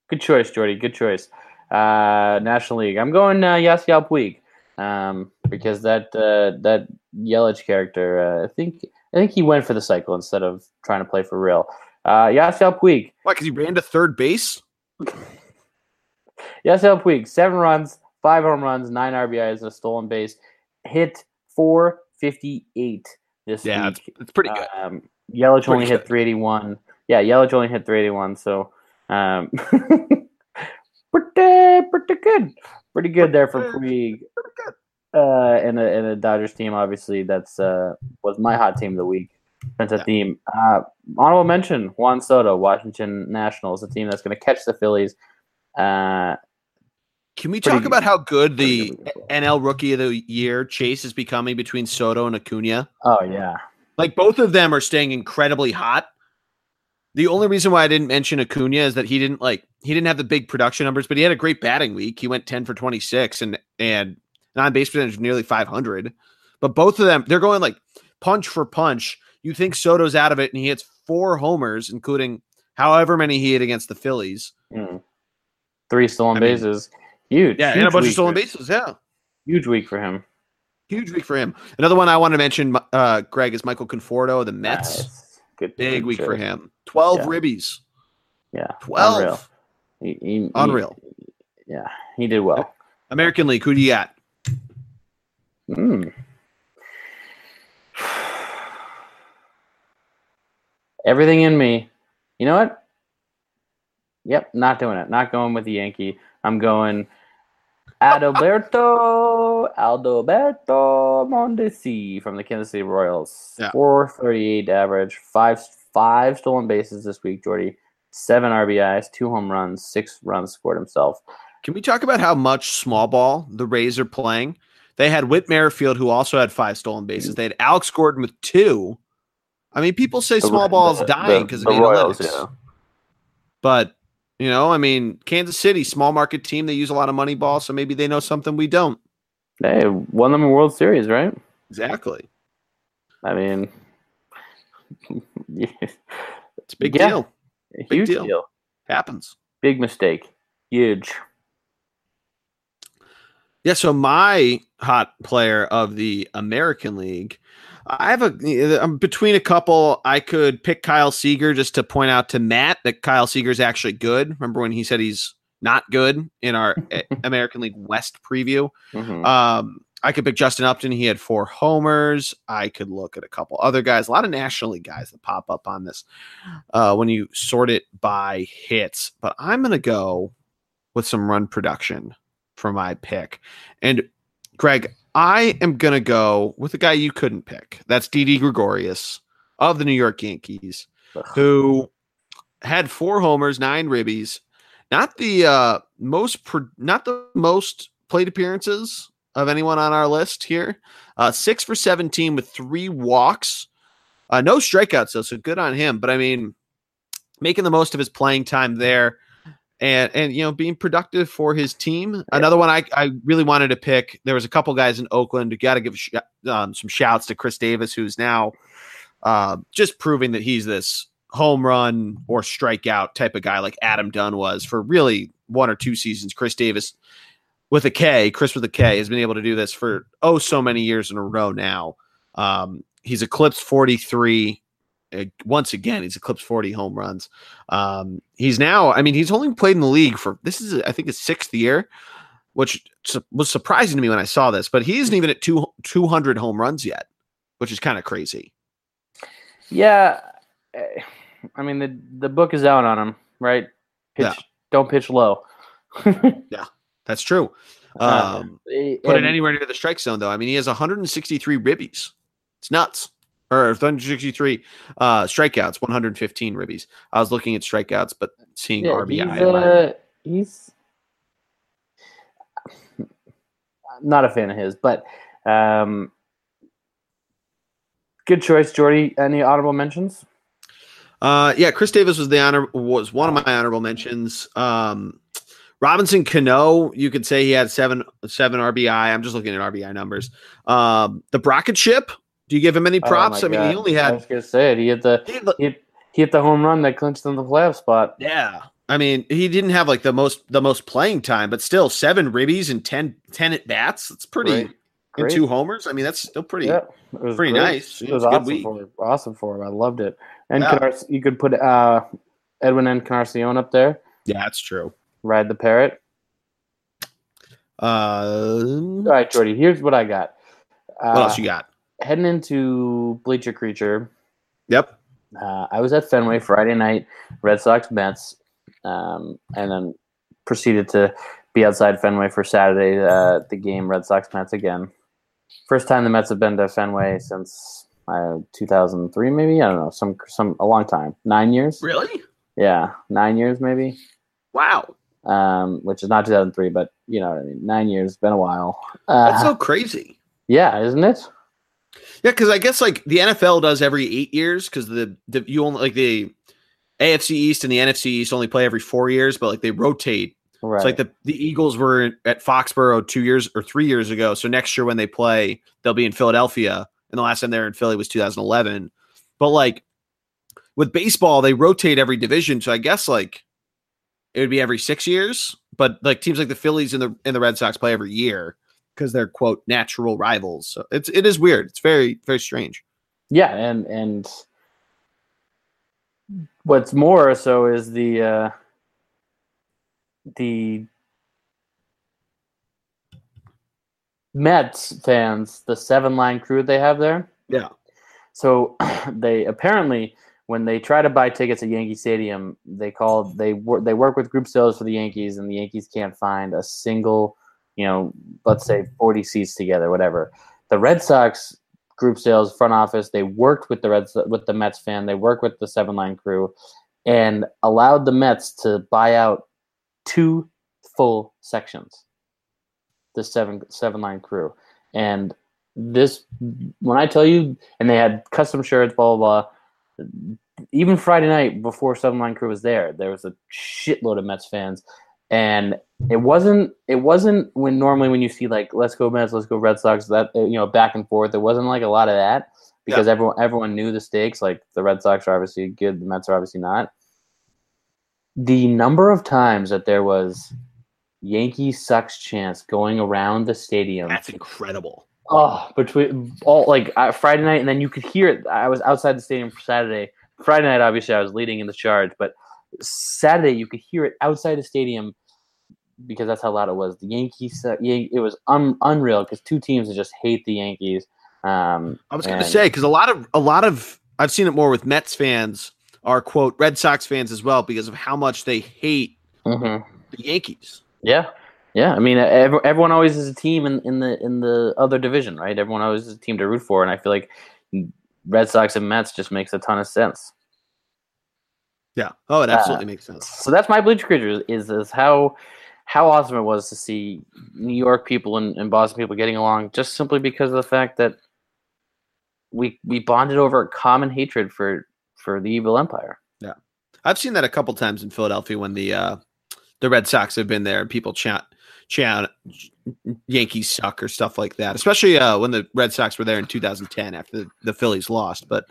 Good choice, Geordie. Good choice. Uh, National League. I'm going uh, Yasiel Puig um, because that uh, that Yelich character. Uh, I think I think he went for the cycle instead of trying to play for real. Uh, Yasiel Puig. Why? Because he ran to third base. [LAUGHS] Yasiel Puig. Seven runs, five home runs, nine RBIs, and a stolen base. Hit 458 this Yeah, it's, week. it's pretty good. Um, Yelich only hit good. 381. Yeah, Yelich only hit 381. So, um, [LAUGHS] pretty, pretty good. Pretty good there for Puig. Uh, and the and the Dodgers team, obviously, that's uh was my hot team of the week. That's a Yeah. theme. Uh, honorable mention: Juan Soto, Washington Nationals, a team that's going to catch the Phillies. Uh, Can we pretty talk about how good the good. NL Rookie of the Year chase is becoming between Soto and Acuna? oh yeah, Like both of them are staying incredibly hot. The only reason why I didn't mention Acuna is that he didn't like he didn't have the big production numbers, but he had a great batting week. He went 10 for 26 and and on base percentage of nearly 500. But both of them, they're going like punch for punch. You think Soto's out of it, and he hits four homers, including however many he hit against the Phillies. Mm. three stolen I mean, bases, huge. Yeah, and a bunch of stolen bases. Yeah. Huge week for him. Huge week for him. Another one I want to mention, uh, Greg, is Michael Conforto the Mets. Nice. Good, Big week for him. 12 Yeah. ribbies. Yeah, 12. Unreal. He- he- he- yeah, he did well. American League, who do you got? Mm. [SIGHS] Everything in me. You know what? Yep, not doing it. Not going with the Yankee. I'm going Adalberto Aldoberto Mondesi from the Kansas City Royals. Yeah. 438 average, five five stolen bases this week, Geordie. Seven RBIs, two home runs, six runs scored himself. Can we talk about how much small ball the Rays are playing? They had Whit Merrifield, who also had five stolen bases. They had Alex Gordon with two. I mean, people say The- small ball is dying because of the Royals, yeah. But, you know, I mean, Kansas City, small market team, they use a lot of money ball, so maybe they know something we don't. They won them a World Series, right? Exactly. I mean, [LAUGHS] It's a big Yeah. deal. huge deal. deal. Happens. Big mistake. Huge. Yeah, so my hot player of the American League, I have a I'm between a couple. I could pick Kyle Seager just to point out to Matt that Kyle Seager is actually good. Remember when he said he's not good in our [LAUGHS] American League West preview? Mhm. Um, I could pick Justin Upton. He had four homers. I could look at a couple other guys, a lot of National League guys that pop up on this uh, when you sort it by hits. But I'm going to go with some run production for my pick. And Greg, I am going to go with a guy you couldn't pick. That's Didi Gregorius of the New York Yankees, Ugh. who had four homers, nine ribbies. Not the uh, most, pro- not the most plate appearances of anyone on our list here. Uh, six for 17 with three walks. Uh, no strikeouts, though, so good on him. But I mean, making the most of his playing time there and, and you know, being productive for his team. Another one I, I really wanted to pick. There was a couple guys in Oakland. You got to give sh- um, some shouts to Khris Davis, who's now uh, just proving that he's this home run or strikeout type of guy like Adam Dunn was for really one or two seasons. Khris Davis with a K, Khris with a K, has been able to do this for oh so many years in a row now. Um, he's eclipsed 43. Uh, once again, he's eclipsed 40 home runs. Um, he's now, I mean, he's only played in the league for this is, I think, his sixth year, which su- was surprising to me when I saw this, but he isn't even at two, 200 home runs yet, which is kind of crazy. Yeah, eh, I mean the the book is out on him, right? Pitch, Yeah. don't pitch low. [LAUGHS] Yeah, that's true. Um, Eh, put it anywhere near the strike zone, though. I mean, he has 163 ribbies. It's nuts. Or 163 uh, strikeouts, 115 ribbies. I was looking at strikeouts, but seeing yeah, RBI. He's, uh, he's not a fan of his, but um, good choice, Geordie. Any honorable mentions? Uh, yeah, Khris Davis was the honor was one of my honorable mentions. Um, Robinson Cano, you could say he had seven seven RBI. I'm just looking at RBI numbers. Um, the Brockett ship. Do you give him any Oh props? my I mean, he God. only I had. was gonna say it. He hit the he had the- he hit, he hit the home run that clinched them the playoff spot. yeah, I mean, he didn't have like the most the most playing time, but still seven ribbies and 10, 10 at bats. That's pretty. Great. And two homers. I mean, that's still pretty. Yeah, it was pretty great. nice. It It was awesome for awesome for him. I loved it. And Yeah. You could put uh, Edwin Encarnacion up there, Yeah, that's true. ride the parrot. Uh, All right, Geordie. Here's what I got. Uh, what else you got? Heading into Bleacher Creature, Yep. uh, I was at Fenway Friday night, Red Sox Mets, um, and then proceeded to be outside Fenway for Saturday, uh, the game Red Sox Mets again. First time the Mets have been to Fenway since uh, 2003, maybe I don't know, some some a long time, nine years. Really? Yeah, nine years maybe. Wow. Um, which is not 2003, but you know what I mean. Nine years, been a while. Uh, That's so crazy. yeah, isn't it? Yeah, because I guess like the NFL does every eight years because the, the you only like the AFC East and the NFC East only play every four years, but like they rotate. Right. It's like the the Eagles were at Foxborough two years or three years ago, so next year when they play, they'll be in Philadelphia, and the last time they were in Philly was 2011. But like with baseball, they rotate every division, so I guess like it would be every six years. But like teams like the Phillies and the and the Red Sox play every year because they're quote natural rivals. So it's it is weird. It's very very strange. Yeah, and and what's more so is the uh, the Mets fans, the seven line crew they have there. Yeah. So [CLEARS THROAT] they apparently when they try to buy tickets at Yankee Stadium, they call they work they work with group sales for the Yankees, and the Yankees can't find a single, you know, let's say forty seats together, whatever. The Red Sox group sales front office they worked with the Reds with the Mets fan, they worked with the seven line crew, and allowed the Mets to buy out two full sections. The seven seven line crew, and this when I tell you, and they had custom shirts, blah blah blah. Even Friday night before Seven Line Crew was there, there was a shitload of Mets fans, and it wasn't it wasn't when normally when you see like let's go Mets, let's go Red Sox, that you know back and forth. There wasn't like a lot of that because yeah. everyone everyone knew the stakes. Like the Red Sox are obviously good, the Mets are obviously not. The number of times that there was Yankee sucks chance going around the stadium. That's incredible. Oh, between all like uh, Friday night, and then you could hear it. I was outside the stadium for Saturday. Friday night, obviously, I was leading in the charge, but Saturday you could hear it outside the stadium because that's how loud it was. The Yankees, uh, it was un- unreal because two teams that just hate the Yankees. Um, I was going to say because a lot of a lot of I've seen it more with Mets fans are quote Red Sox fans as well because of how much they hate mm-hmm. the Yankees. Yeah, yeah, I mean, everyone always is a team in, in the in the other division, right? Everyone always is a team to root for, and I feel like Red Sox and Mets just makes a ton of sense. Yeah. Oh, it absolutely uh, makes sense. So that's my bleach creature is is how how awesome it was to see New York people and, and Boston people getting along, just simply because of the fact that we we bonded over a common hatred for for the evil empire. Yeah, I've seen that a couple times in Philadelphia when the uh, the Red Sox have been there and people chant chant Yankees suck or stuff like that, especially uh, when the Red Sox were there in 2010 after the, the Phillies lost. But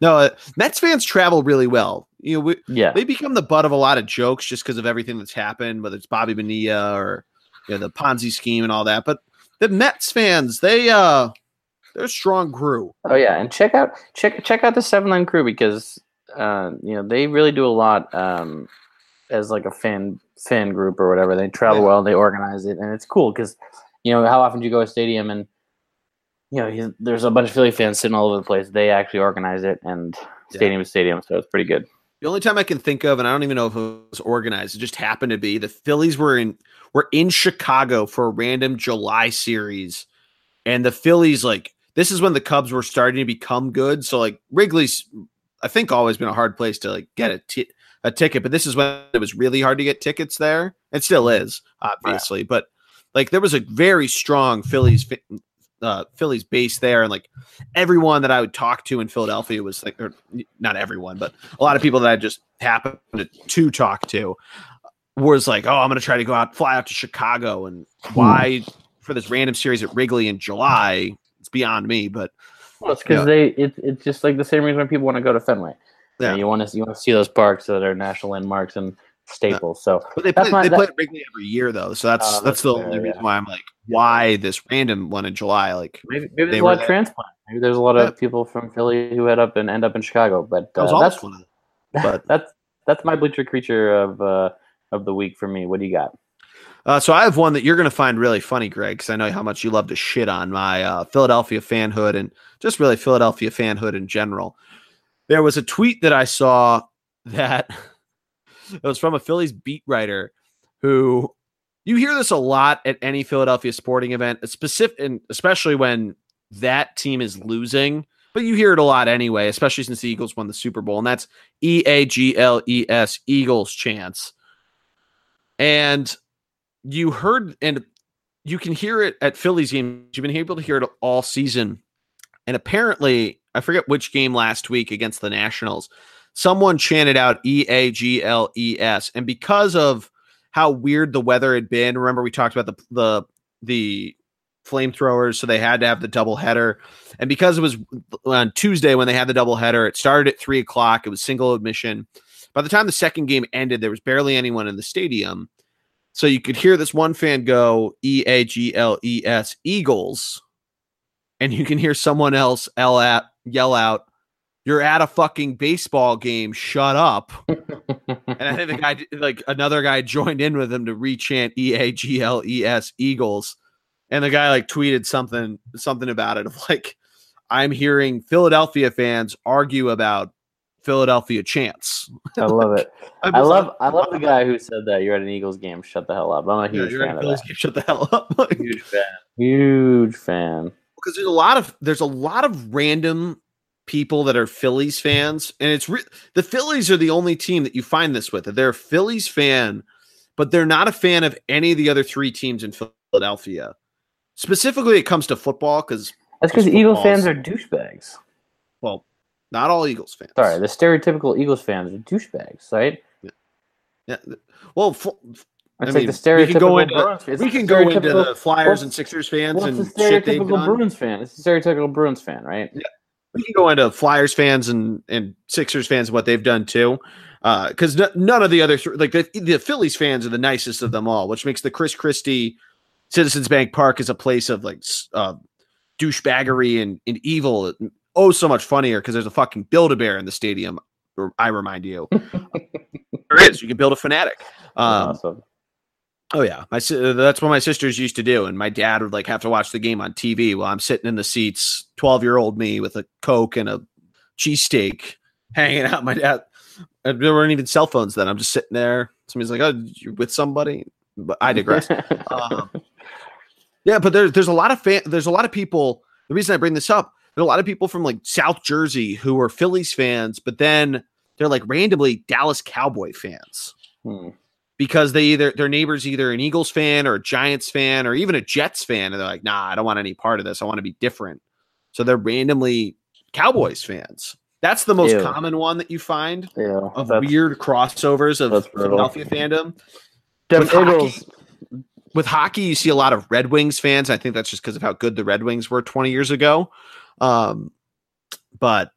no, uh, Mets fans travel really well. You know, we, yeah, they become the butt of a lot of jokes just because of everything that's happened, whether it's Bobby Bonilla or you know the Ponzi scheme and all that. But the Mets fans, they uh, they're a strong crew. Oh yeah, and check out check check out the Seven Line crew because uh, you know they really do a lot um, as like a fan fan group or whatever. They travel yeah. well, they organize it, and it's cool because you know how often do you go to a stadium and you know there's a bunch of Philly fans sitting all over the place. They actually organize it, and stadium yeah. to stadium, so it's pretty good. The only time I can think of, and I don't even know if it was organized, it just happened to be the Phillies were in were in Chicago for a random July series, and the Phillies like this is when the Cubs were starting to become good. So like Wrigley's, I think always been a hard place to like get a t- a ticket, but this is when it was really hard to get tickets there. It still mm-hmm. is, obviously, right. but like there was a very strong Phillies uh, Phillies base there, and like everyone that I would talk to in Philadelphia was like, or not everyone, but a lot of people that I just happened to, to talk to was like, oh, I'm going to try to go out, fly out to Chicago, and hmm. why for this random series at Wrigley in July? It's beyond me, but well, it's because they it's it's just like the same reason when people want to go to Fenway. Yeah. You, want to you want to see those parks that are national landmarks and staples. So but they play, my, they play Wrigley every year though, so that's uh, that's, that's, the fair, only reason yeah. why I'm like, why this random one in July? Like maybe, maybe there's a lot of transplant. Maybe there's a lot of people from Philly who head up and end up in Chicago. But uh, that's one [LAUGHS] but that's that's my bleacher creature of uh, of the week for me. What do you got? Uh, so I have one that you're going to find really funny, Greg, because I know how much you love to shit on my uh, Philadelphia fanhood and just really Philadelphia fanhood in general there was a tweet that I saw [LAUGHS] that it was from a Phillies beat writer who you hear this a lot at any Philadelphia sporting event, specific and especially when that team is losing. But you hear it a lot anyway, especially since the Eagles won the Super Bowl, and that's E A G L E S Eagles chance. And you heard, and you can hear it at Phillies games. You've been able to hear it all season. And apparently, I forget which game last week against the Nationals. Someone chanted out E A G L E S, and because of how weird the weather had been, remember we talked about the the the flamethrowers, so they had to have the double header. And because it was on Tuesday when they had the double header, it started at three o'clock. It was single admission. By the time the second game ended, there was barely anyone in the stadium. So you could hear this one fan go E A G L E S Eagles, and you can hear someone else yell at yell out You're at a fucking baseball game. Shut up. [LAUGHS] and I think the guy, like another guy, joined in with him to rechant E A G L E S Eagles. And the guy like tweeted something something about it of like, I'm hearing Philadelphia fans argue about Philadelphia chants. I love it. [LAUGHS] I love I love the guy who said that. You're at an Eagles game. Shut the hell up. I'm a huge yeah, fan of that. Game, shut the hell up. [LAUGHS] huge fan. Huge fan. Because there's a lot of there's a lot of random people that are Phillies fans, and it's re- the Phillies are the only team that you find this with. They're a Phillies fan, but they're not a fan of any of the other three teams in Philadelphia. Specifically, it comes to football because that's because Eagles fans are douchebags. Well, not all Eagles fans. Sorry, the stereotypical Eagles fans are douchebags, right? Yeah. yeah. Well, it's I like mean, the stereotypical we can go into, Bruins. We can go into the Flyers and Sixers fans well, and the stereotypical Bruins fan. It's a stereotypical Bruins fan, right? Yeah we can go into Flyers fans and and Sixers fans and what they've done too, because uh, n- none of the other like the, the Phillies fans are the nicest of them all, which makes the Chris Christie Citizens Bank Park as a place of like uh, douchebaggery and, and evil. Oh, so much funnier because there's a fucking Build a Bear in the stadium. I remind you, [LAUGHS] there is. You can build a fanatic. Um, awesome. Oh yeah, my that's what my sisters used to do, and my dad would like have to watch the game on TV while I'm sitting in the seats, twelve year old me with a coke and a cheesesteak hanging out. My dad, there weren't even cell phones then. I'm just sitting there. Somebody's like, "Oh, you're with somebody," but I digress. [LAUGHS] um, yeah, but there's there's a lot of fan, there's a lot of people. The reason I bring this up, there's a lot of people from like South Jersey who are Phillies fans, but then they're like randomly Dallas Cowboy fans. Hmm because they either their neighbor's either an Eagles fan or a Giants fan or even a Jets fan, and they're like, nah, I don't want any part of this. I want to be different. So they're randomly Cowboys fans. That's the most Ew. common one that you find yeah, of weird crossovers of Philadelphia fandom. With hockey, with hockey, you see a lot of Red Wings fans. I think that's just because of how good the Red Wings were 20 years ago. Um, but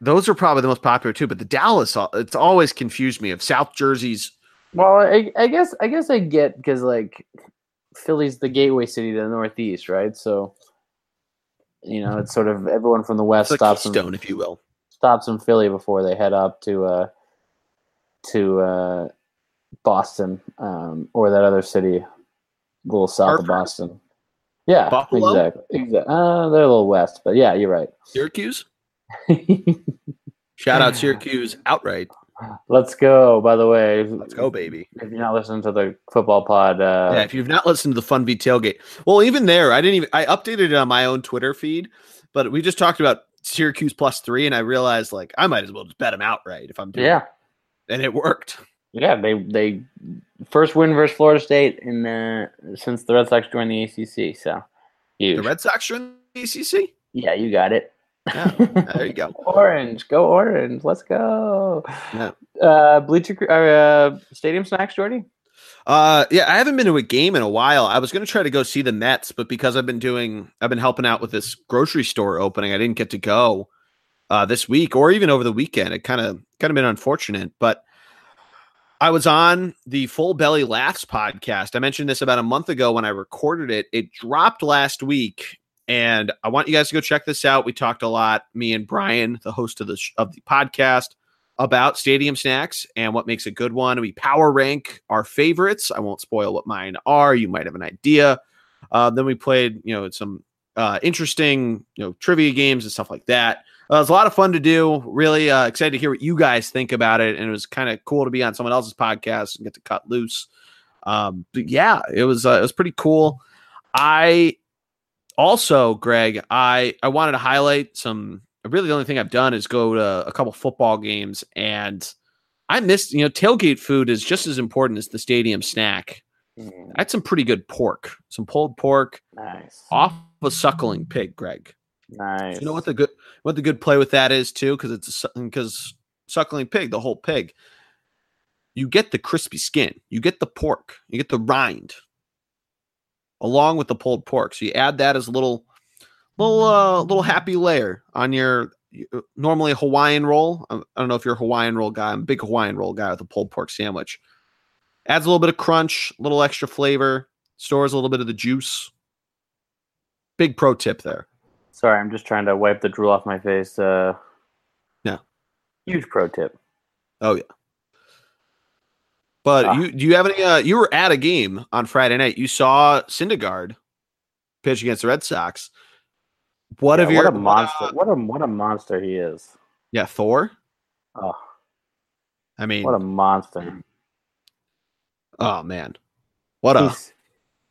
those are probably the most popular too. But the Dallas, it's always confused me of South Jersey's well, I, I guess I guess I get because like Philly's the gateway city to the Northeast, right? So you know, it's sort of everyone from the West it's stops stone, in, if you will, stops in Philly before they head up to uh to uh Boston um, or that other city, a little south Hartford? of Boston. Yeah, Buffalo? exactly. Exactly. Uh, they're a little west, but yeah, you're right. Syracuse. [LAUGHS] Shout out [LAUGHS] Syracuse outright. Let's go. By the way, let's go, baby. If you're not listening to the football pod, uh, yeah. If you've not listened to the Fun V tailgate, well, even there, I didn't even. I updated it on my own Twitter feed, but we just talked about Syracuse plus three, and I realized like I might as well just bet them outright if I'm doing. Yeah, it. and it worked. Yeah, they they first win versus Florida State in the since the Red Sox joined the ACC. So huge. The Red Sox joined the ACC. Yeah, you got it. Yeah, there you go. [LAUGHS] orange, go orange. Let's go. Yeah. Uh, bleacher uh, stadium snacks, Geordie. Uh, yeah, I haven't been to a game in a while. I was going to try to go see the Mets, but because I've been doing, I've been helping out with this grocery store opening, I didn't get to go uh, this week or even over the weekend. It kind of, kind of been unfortunate, but I was on the Full Belly Laughs podcast. I mentioned this about a month ago when I recorded it. It dropped last week, and I want you guys to go check this out. We talked a lot, me and Brian, the host of the sh- of the podcast, about stadium snacks and what makes a good one. We power rank our favorites. I won't spoil what mine are. You might have an idea. Uh, then we played, you know, some uh, interesting, you know, trivia games and stuff like that. Uh, it was a lot of fun to do. Really uh, excited to hear what you guys think about it, and it was kind of cool to be on someone else's podcast and get to cut loose. Um, but yeah, it was uh, it was pretty cool. I also, Greg, I I wanted to highlight some. Really, the only thing I've done is go to a couple football games, and I missed. You know, tailgate food is just as important as the stadium snack. Mm. I had some pretty good pork, some pulled pork, nice off a suckling pig, Greg. Nice. You know what the good what the good play with that is too, because it's because suckling pig, the whole pig. You get the crispy skin, you get the pork, you get the rind, along with the pulled pork. So you add that as a little little uh, little happy layer on your uh, normally a Hawaiian roll. I don't know if you're a Hawaiian roll guy. I'm a big Hawaiian roll guy with a pulled pork sandwich. Adds a little bit of crunch, a little extra flavor, stores a little bit of the juice. Big pro tip there. Sorry, I'm just trying to wipe the drool off my face. Uh, yeah. Huge pro tip. Oh yeah. But Ah. you do you have any? Uh, you were at a game on Friday night. You saw Syndergaard pitch against the Red Sox. What Yeah, have your what a monster! uh, what a what a monster he is. yeah, Thor. Oh, I mean, what a monster! oh man, what a He's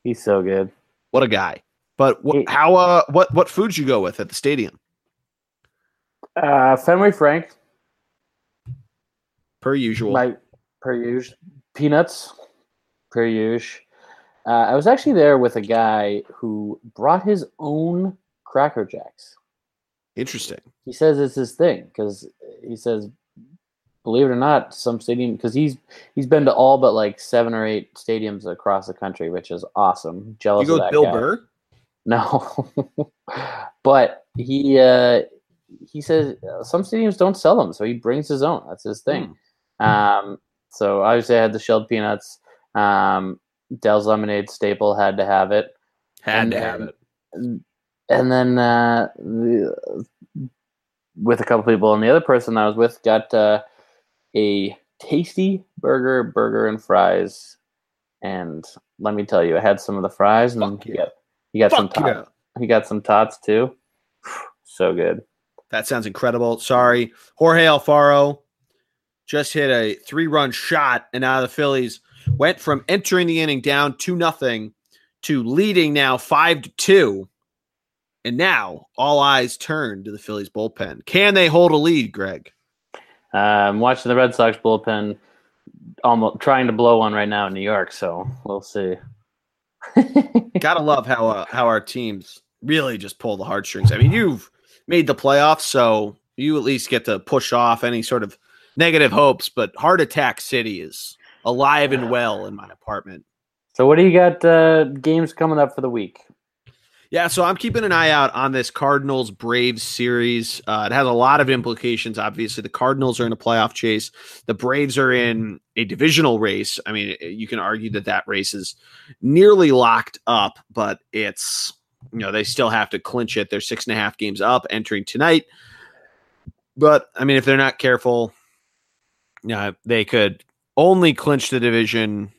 he's so good. what a guy. But He- wh- how? Uh, what what foods you go with at the stadium Uh, Fenway Frank, per usual? my per usual peanuts, per usual. Uh, I was actually there with a guy who brought his own Cracker Jacks. Interesting. He says it's his thing because he says, believe it or not, some stadium because he's he's been to all but like seven or eight stadiums across the country, which is awesome. Jealous You go of Bill guy. Burr. No, [LAUGHS] but he uh, he says uh, some stadiums don't sell them, so he brings his own. That's his thing. Hmm. Um, so obviously, I had the shelled peanuts. Um, Del's lemonade staple had to have it, Had And to have it. and then uh, the, with a couple people, and the other person I was with got uh, a tasty burger, burger and fries. And let me tell you, I had some of the fries, and Fuck he yeah. got he got some Fuck tots. yeah. He got some tots too. So good. That sounds incredible. Sorry, Jorge Alfaro just hit a three-run shot, and now the Phillies went from entering the inning down two nothing to leading now five to two, and now all eyes turn to the Phillies bullpen. Can they hold a lead, Greg? Uh, I'm watching the Red Sox bullpen, almost trying to blow one right now in New York. So we'll see. [LAUGHS] Gotta love how uh, how our teams really just pull the heartstrings. I mean, you've made the playoffs, so you at least get to push off any sort of negative hopes. But Heart Attack City is alive and well in my apartment. so what do you got? Uh, games coming up for the week? Yeah, so I'm keeping an eye out on this Cardinals Braves series. Uh, it has a lot of implications. Obviously, the Cardinals are in a playoff chase. The Braves are in a divisional race. I mean, you can argue that that race is nearly locked up, but it's you know they still have to clinch it. They're six and a half games up entering tonight. But I mean, if they're not careful, know, they could only clinch the division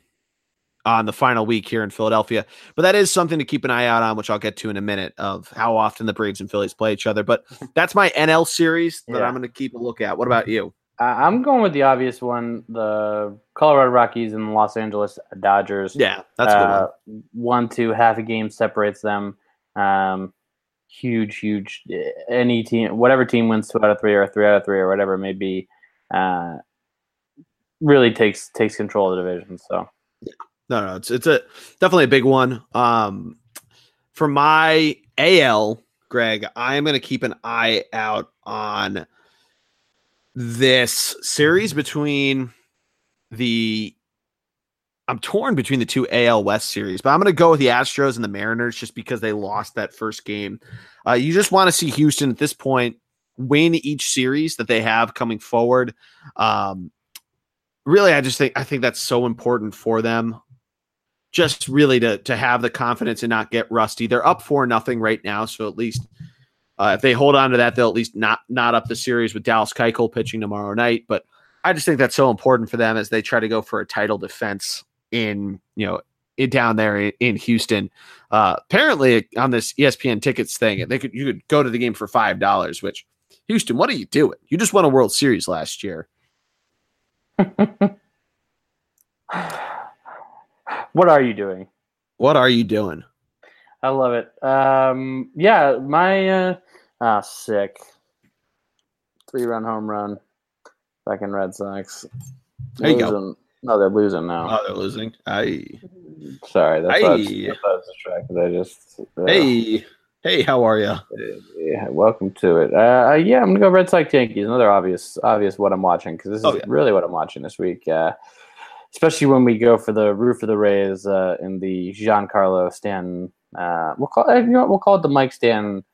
on the final week here in Philadelphia. But that is something to keep an eye out on, which I'll get to in a minute of how often the Braves and Phillies play each other. But [LAUGHS] that's my NL series that Yeah. I'm going to keep a look at. What about you? Uh, I'm going with the obvious one: the Colorado Rockies and the Los Angeles Dodgers. Yeah, that's a good uh, one. one, two, half a game separates them. Um, huge, huge. Any team, whatever team wins two out of three or three out of three or whatever it may be, uh, really takes takes control of the division. So yeah, No, no, it's it's a definitely a big one. Um, for my AL, Greg, I am going to keep an eye out on this series between the. I'm torn between the two AL West series, but I'm going to go with the Astros and the Mariners just because they lost that first game. Uh, you just want to see Houston at this point win each series that they have coming forward. Um, really, I just think I think that's so important for them just really to to have the confidence and not get rusty. They're up for nothing right now, so at least uh, if they hold on to that, they'll at least not not up the series with Dallas Keuchel pitching tomorrow night. But I just think that's so important for them as they try to go for a title defense in you know in, down there in, Houston. Uh, apparently, on this ESPN tickets thing, they could you could go to the game for five dollars. Which Houston, what are you doing? You just won a World Series last year. [SIGHS] what are you doing? What are you doing? I love it. Um, yeah, my uh, ah, sick three run home run. back in Red Sox. There you go. No, they're losing now. Oh, they're losing. I Sorry, that's I. I was distracted. I just uh, hey hey, how are you? yeah, welcome to it. Uh, uh, yeah, I'm gonna go Red Sox Yankees. Another obvious, obvious what I'm watching because this is Oh, yeah. really what I'm watching this week. Uh, especially when we go for the roof of the Rays uh, in the Giancarlo Stanton. Uh, we'll call it, you know, what, we'll call it the Mike Stanton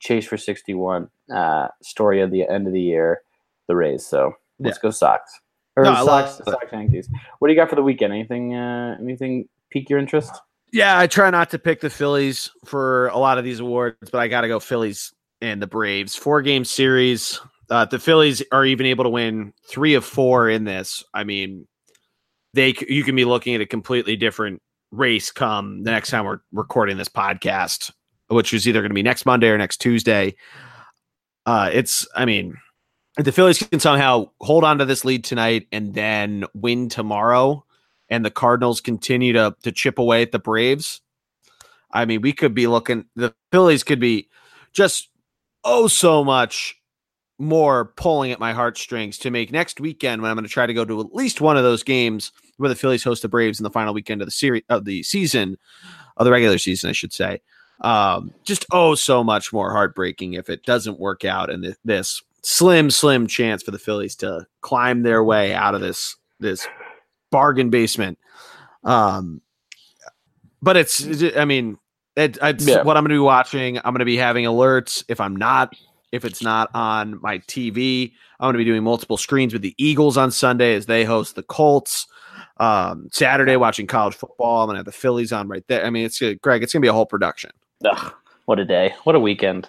chase for 61 uh, story of the end of the year. The Rays. So let's go Sox. Or No, Sox. Sox Yankees. What do you got for the weekend? Anything? Uh, anything pique your interest? Yeah, I try not to pick the Phillies for a lot of these awards, but I got to go Phillies and the Braves. Four game series. uh, the Phillies are even able to win three of four in this. I mean, they you can be looking at a completely different race come the next time we're recording this podcast, which is either going to be next Monday or next Tuesday. Uh, it's, I mean, the Phillies can somehow hold on to this lead tonight and then win tomorrow, and the Cardinals continue to to chip away at the Braves, I mean, we could be looking. The Phillies could be just oh so much more pulling at my heartstrings to make next weekend when I'm going to try to go to at least one of those games where the Phillies host the Braves in the final weekend of the series of the season, of the regular season, I should say. Um, just oh so much more heartbreaking if it doesn't work out and th- this slim slim chance for the Phillies to climb their way out of this this bargain basement. Um, but it's I mean it, it's yeah. what I'm going to be watching. I'm going to be having alerts if I'm not if it's not on my TV. I'm going to be doing multiple screens with the Eagles on Sunday as they host the Colts. Um, Saturday, watching college football. I'm going to have the Phillies on right there. I mean, it's Greg. It's going to be a whole production. Ugh, what a day! What a weekend!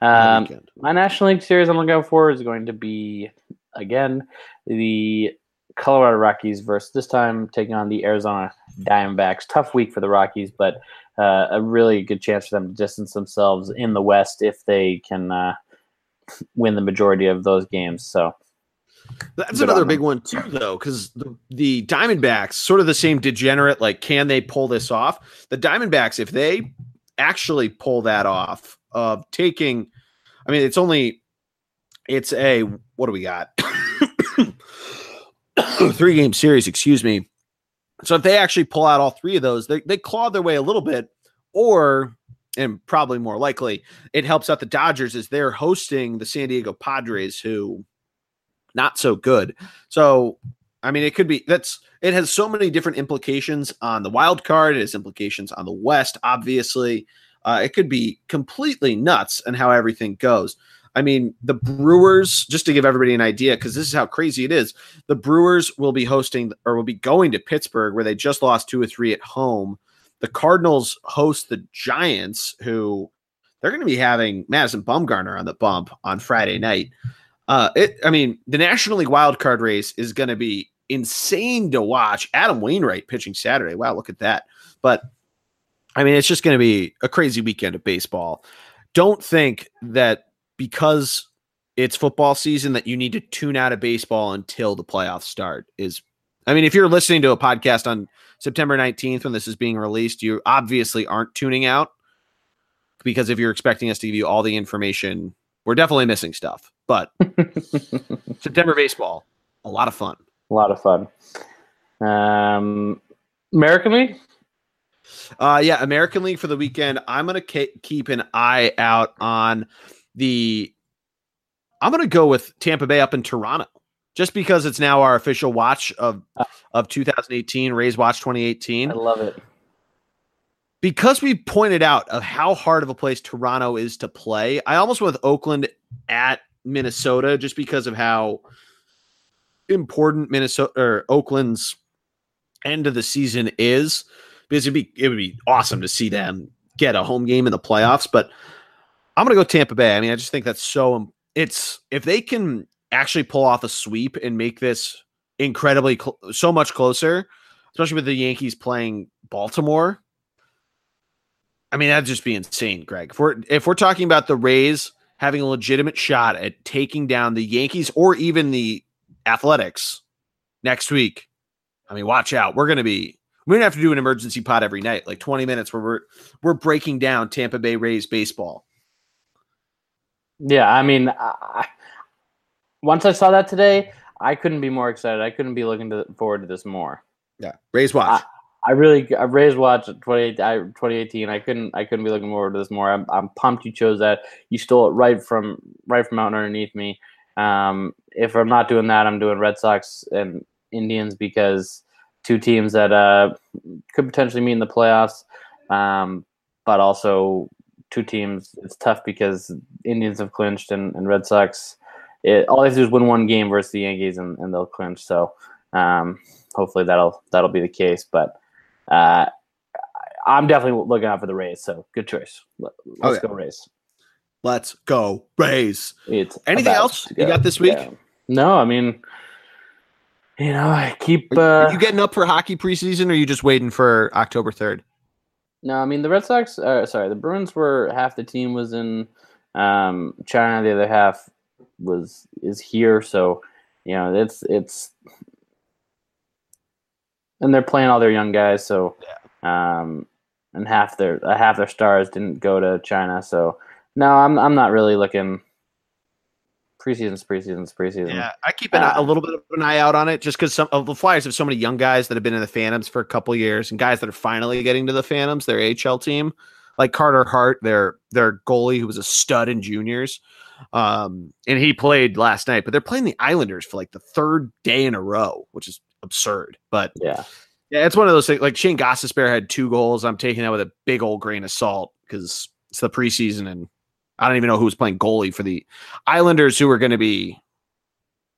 Um, weekend. My National League series I'm looking out for is going to be again the Colorado Rockies versus this time taking on the Arizona Diamondbacks. Tough week for the Rockies, but uh, a really good chance for them to distance themselves in the West if they can uh, [LAUGHS] win the majority of those games. So that's another big one too, though, because the, the Diamondbacks, sort of the same degenerate. Like, can they pull this off? The Diamondbacks, if they actually pull that off of taking, I mean, it's only, it's a what do we got? [COUGHS] three game series, excuse me. So if they actually pull out all three of those, they they claw their way a little bit, or and probably more likely, it helps out the Dodgers as they're hosting the San Diego Padres, who not so good. So, I mean, it could be that's it has so many different implications on the wild card. It has implications on the West, obviously. Uh, it could be completely nuts and how everything goes. I mean, the Brewers, just to give everybody an idea, because this is how crazy it is, the Brewers will be hosting or will be going to Pittsburgh, where they just lost two or three at home the Cardinals host the Giants, who they're going to be having Madison Bumgarner on the bump on Friday night. Uh, it, I mean, the National League wild card race is going to be insane to watch. Adam Wainwright pitching Saturday. Wow, look at that. But I mean, it's just going to be a crazy weekend of baseball. Don't think that because it's football season that you need to tune out of baseball until the playoffs start. Is I mean, if you're listening to a podcast on September 19th when this is being released, you obviously aren't tuning out because if you're expecting us to give you all the information, we're definitely missing stuff. But [LAUGHS] September baseball, a lot of fun. A lot of fun. Um, American League? Uh, yeah, American League for the weekend. I'm going to ke- keep an eye out on the. I'm going to go with Tampa Bay up in Toronto just because it's now our official watch of of 2018 Rays Watch 2018. I love it. Because we pointed out of how hard of a place Toronto is to play, I almost went with Oakland at Minnesota just because of how important Minnesota or Oakland's end of the season is. Because it'd be it would be awesome to see them get a home game in the playoffs. But I'm gonna go Tampa Bay. I mean, I just think that's so it's if they can actually pull off a sweep and make this incredibly cl- so much closer, especially with the Yankees playing Baltimore. I mean, that'd just be insane, Greg. If we're if we're talking about the Rays having a legitimate shot at taking down the Yankees or even the Athletics next week, I mean, watch out. We're gonna be we're gonna have to do an emergency pot every night, like 20 minutes where we're we're breaking down Tampa Bay Rays baseball. Yeah, I mean, I, once I saw that today, I couldn't be more excited. I couldn't be looking to, forward to this more. Yeah, Rays watch. I, I really, I Rays watch 2018. I couldn't, I couldn't be looking forward to this more. I'm, I'm pumped you chose that. You stole it right from, right from out underneath me. Um, if I'm not doing that, I'm doing Red Sox and Indians because two teams that uh, could potentially meet in the playoffs, um, but also two teams. It's tough because Indians have clinched and, and Red Sox it, all they have to do is win one game versus the Yankees and, and they'll clinch. So um, hopefully that'll that'll be the case. But uh, I'm definitely looking out for the Rays. So good choice. Let's oh, yeah. go Rays. Let's go Rays. It's Anything else to you got this week? Yeah. No, I mean, you know, I keep. Are, Uh, are you getting up for hockey preseason, or are you just waiting for October third? No, I mean the Red Sox. Uh, sorry, the Bruins were half the team was in um, China, the other half was is here. So you know it's it's, and they're playing all their young guys. So um, and half their uh, half their stars didn't go to China. So no, I'm I'm not really looking. Preseason's preseason's preseason. Yeah, I keep an, eye- a little bit of an eye out on it, just because some of the Flyers have so many young guys that have been in the Phantoms for a couple years, and guys that are finally getting to the Phantoms, their HL team, like Carter Hart, their their goalie who was a stud in juniors, um, and he played last night. But they're playing the Islanders for like the third day in a row, which is absurd. But yeah. yeah, it's one of those things. Like Shayne Gostisbehere had two goals. I'm taking that with a big old grain of salt because it's the preseason and I don't even know who was playing goalie for the Islanders, who are going to be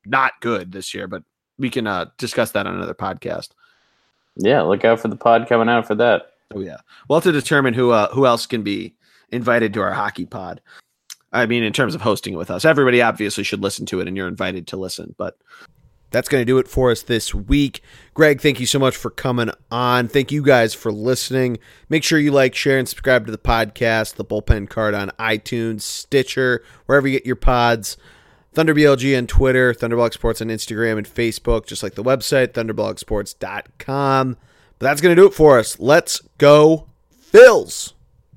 not good this year. But we can uh, discuss that on another podcast. Yeah, look out for the pod coming out for that. Oh yeah, we'll have to determine who uh, who else can be invited to our hockey pod. I mean, in terms of hosting it with us, everybody obviously should listen to it, and you're invited to listen. But that's going to do it for us this week. Greg, thank you so much for coming on. Thank you guys for listening. Make sure you like, share, and subscribe to the podcast, the bullpen cart on iTunes, Stitcher, wherever you get your pods. ThunderBLG on Twitter, Thunderblog Sports on Instagram and Facebook, just like the website, thunderblogsports.com. But that's going to do it for us. Let's go, Phils.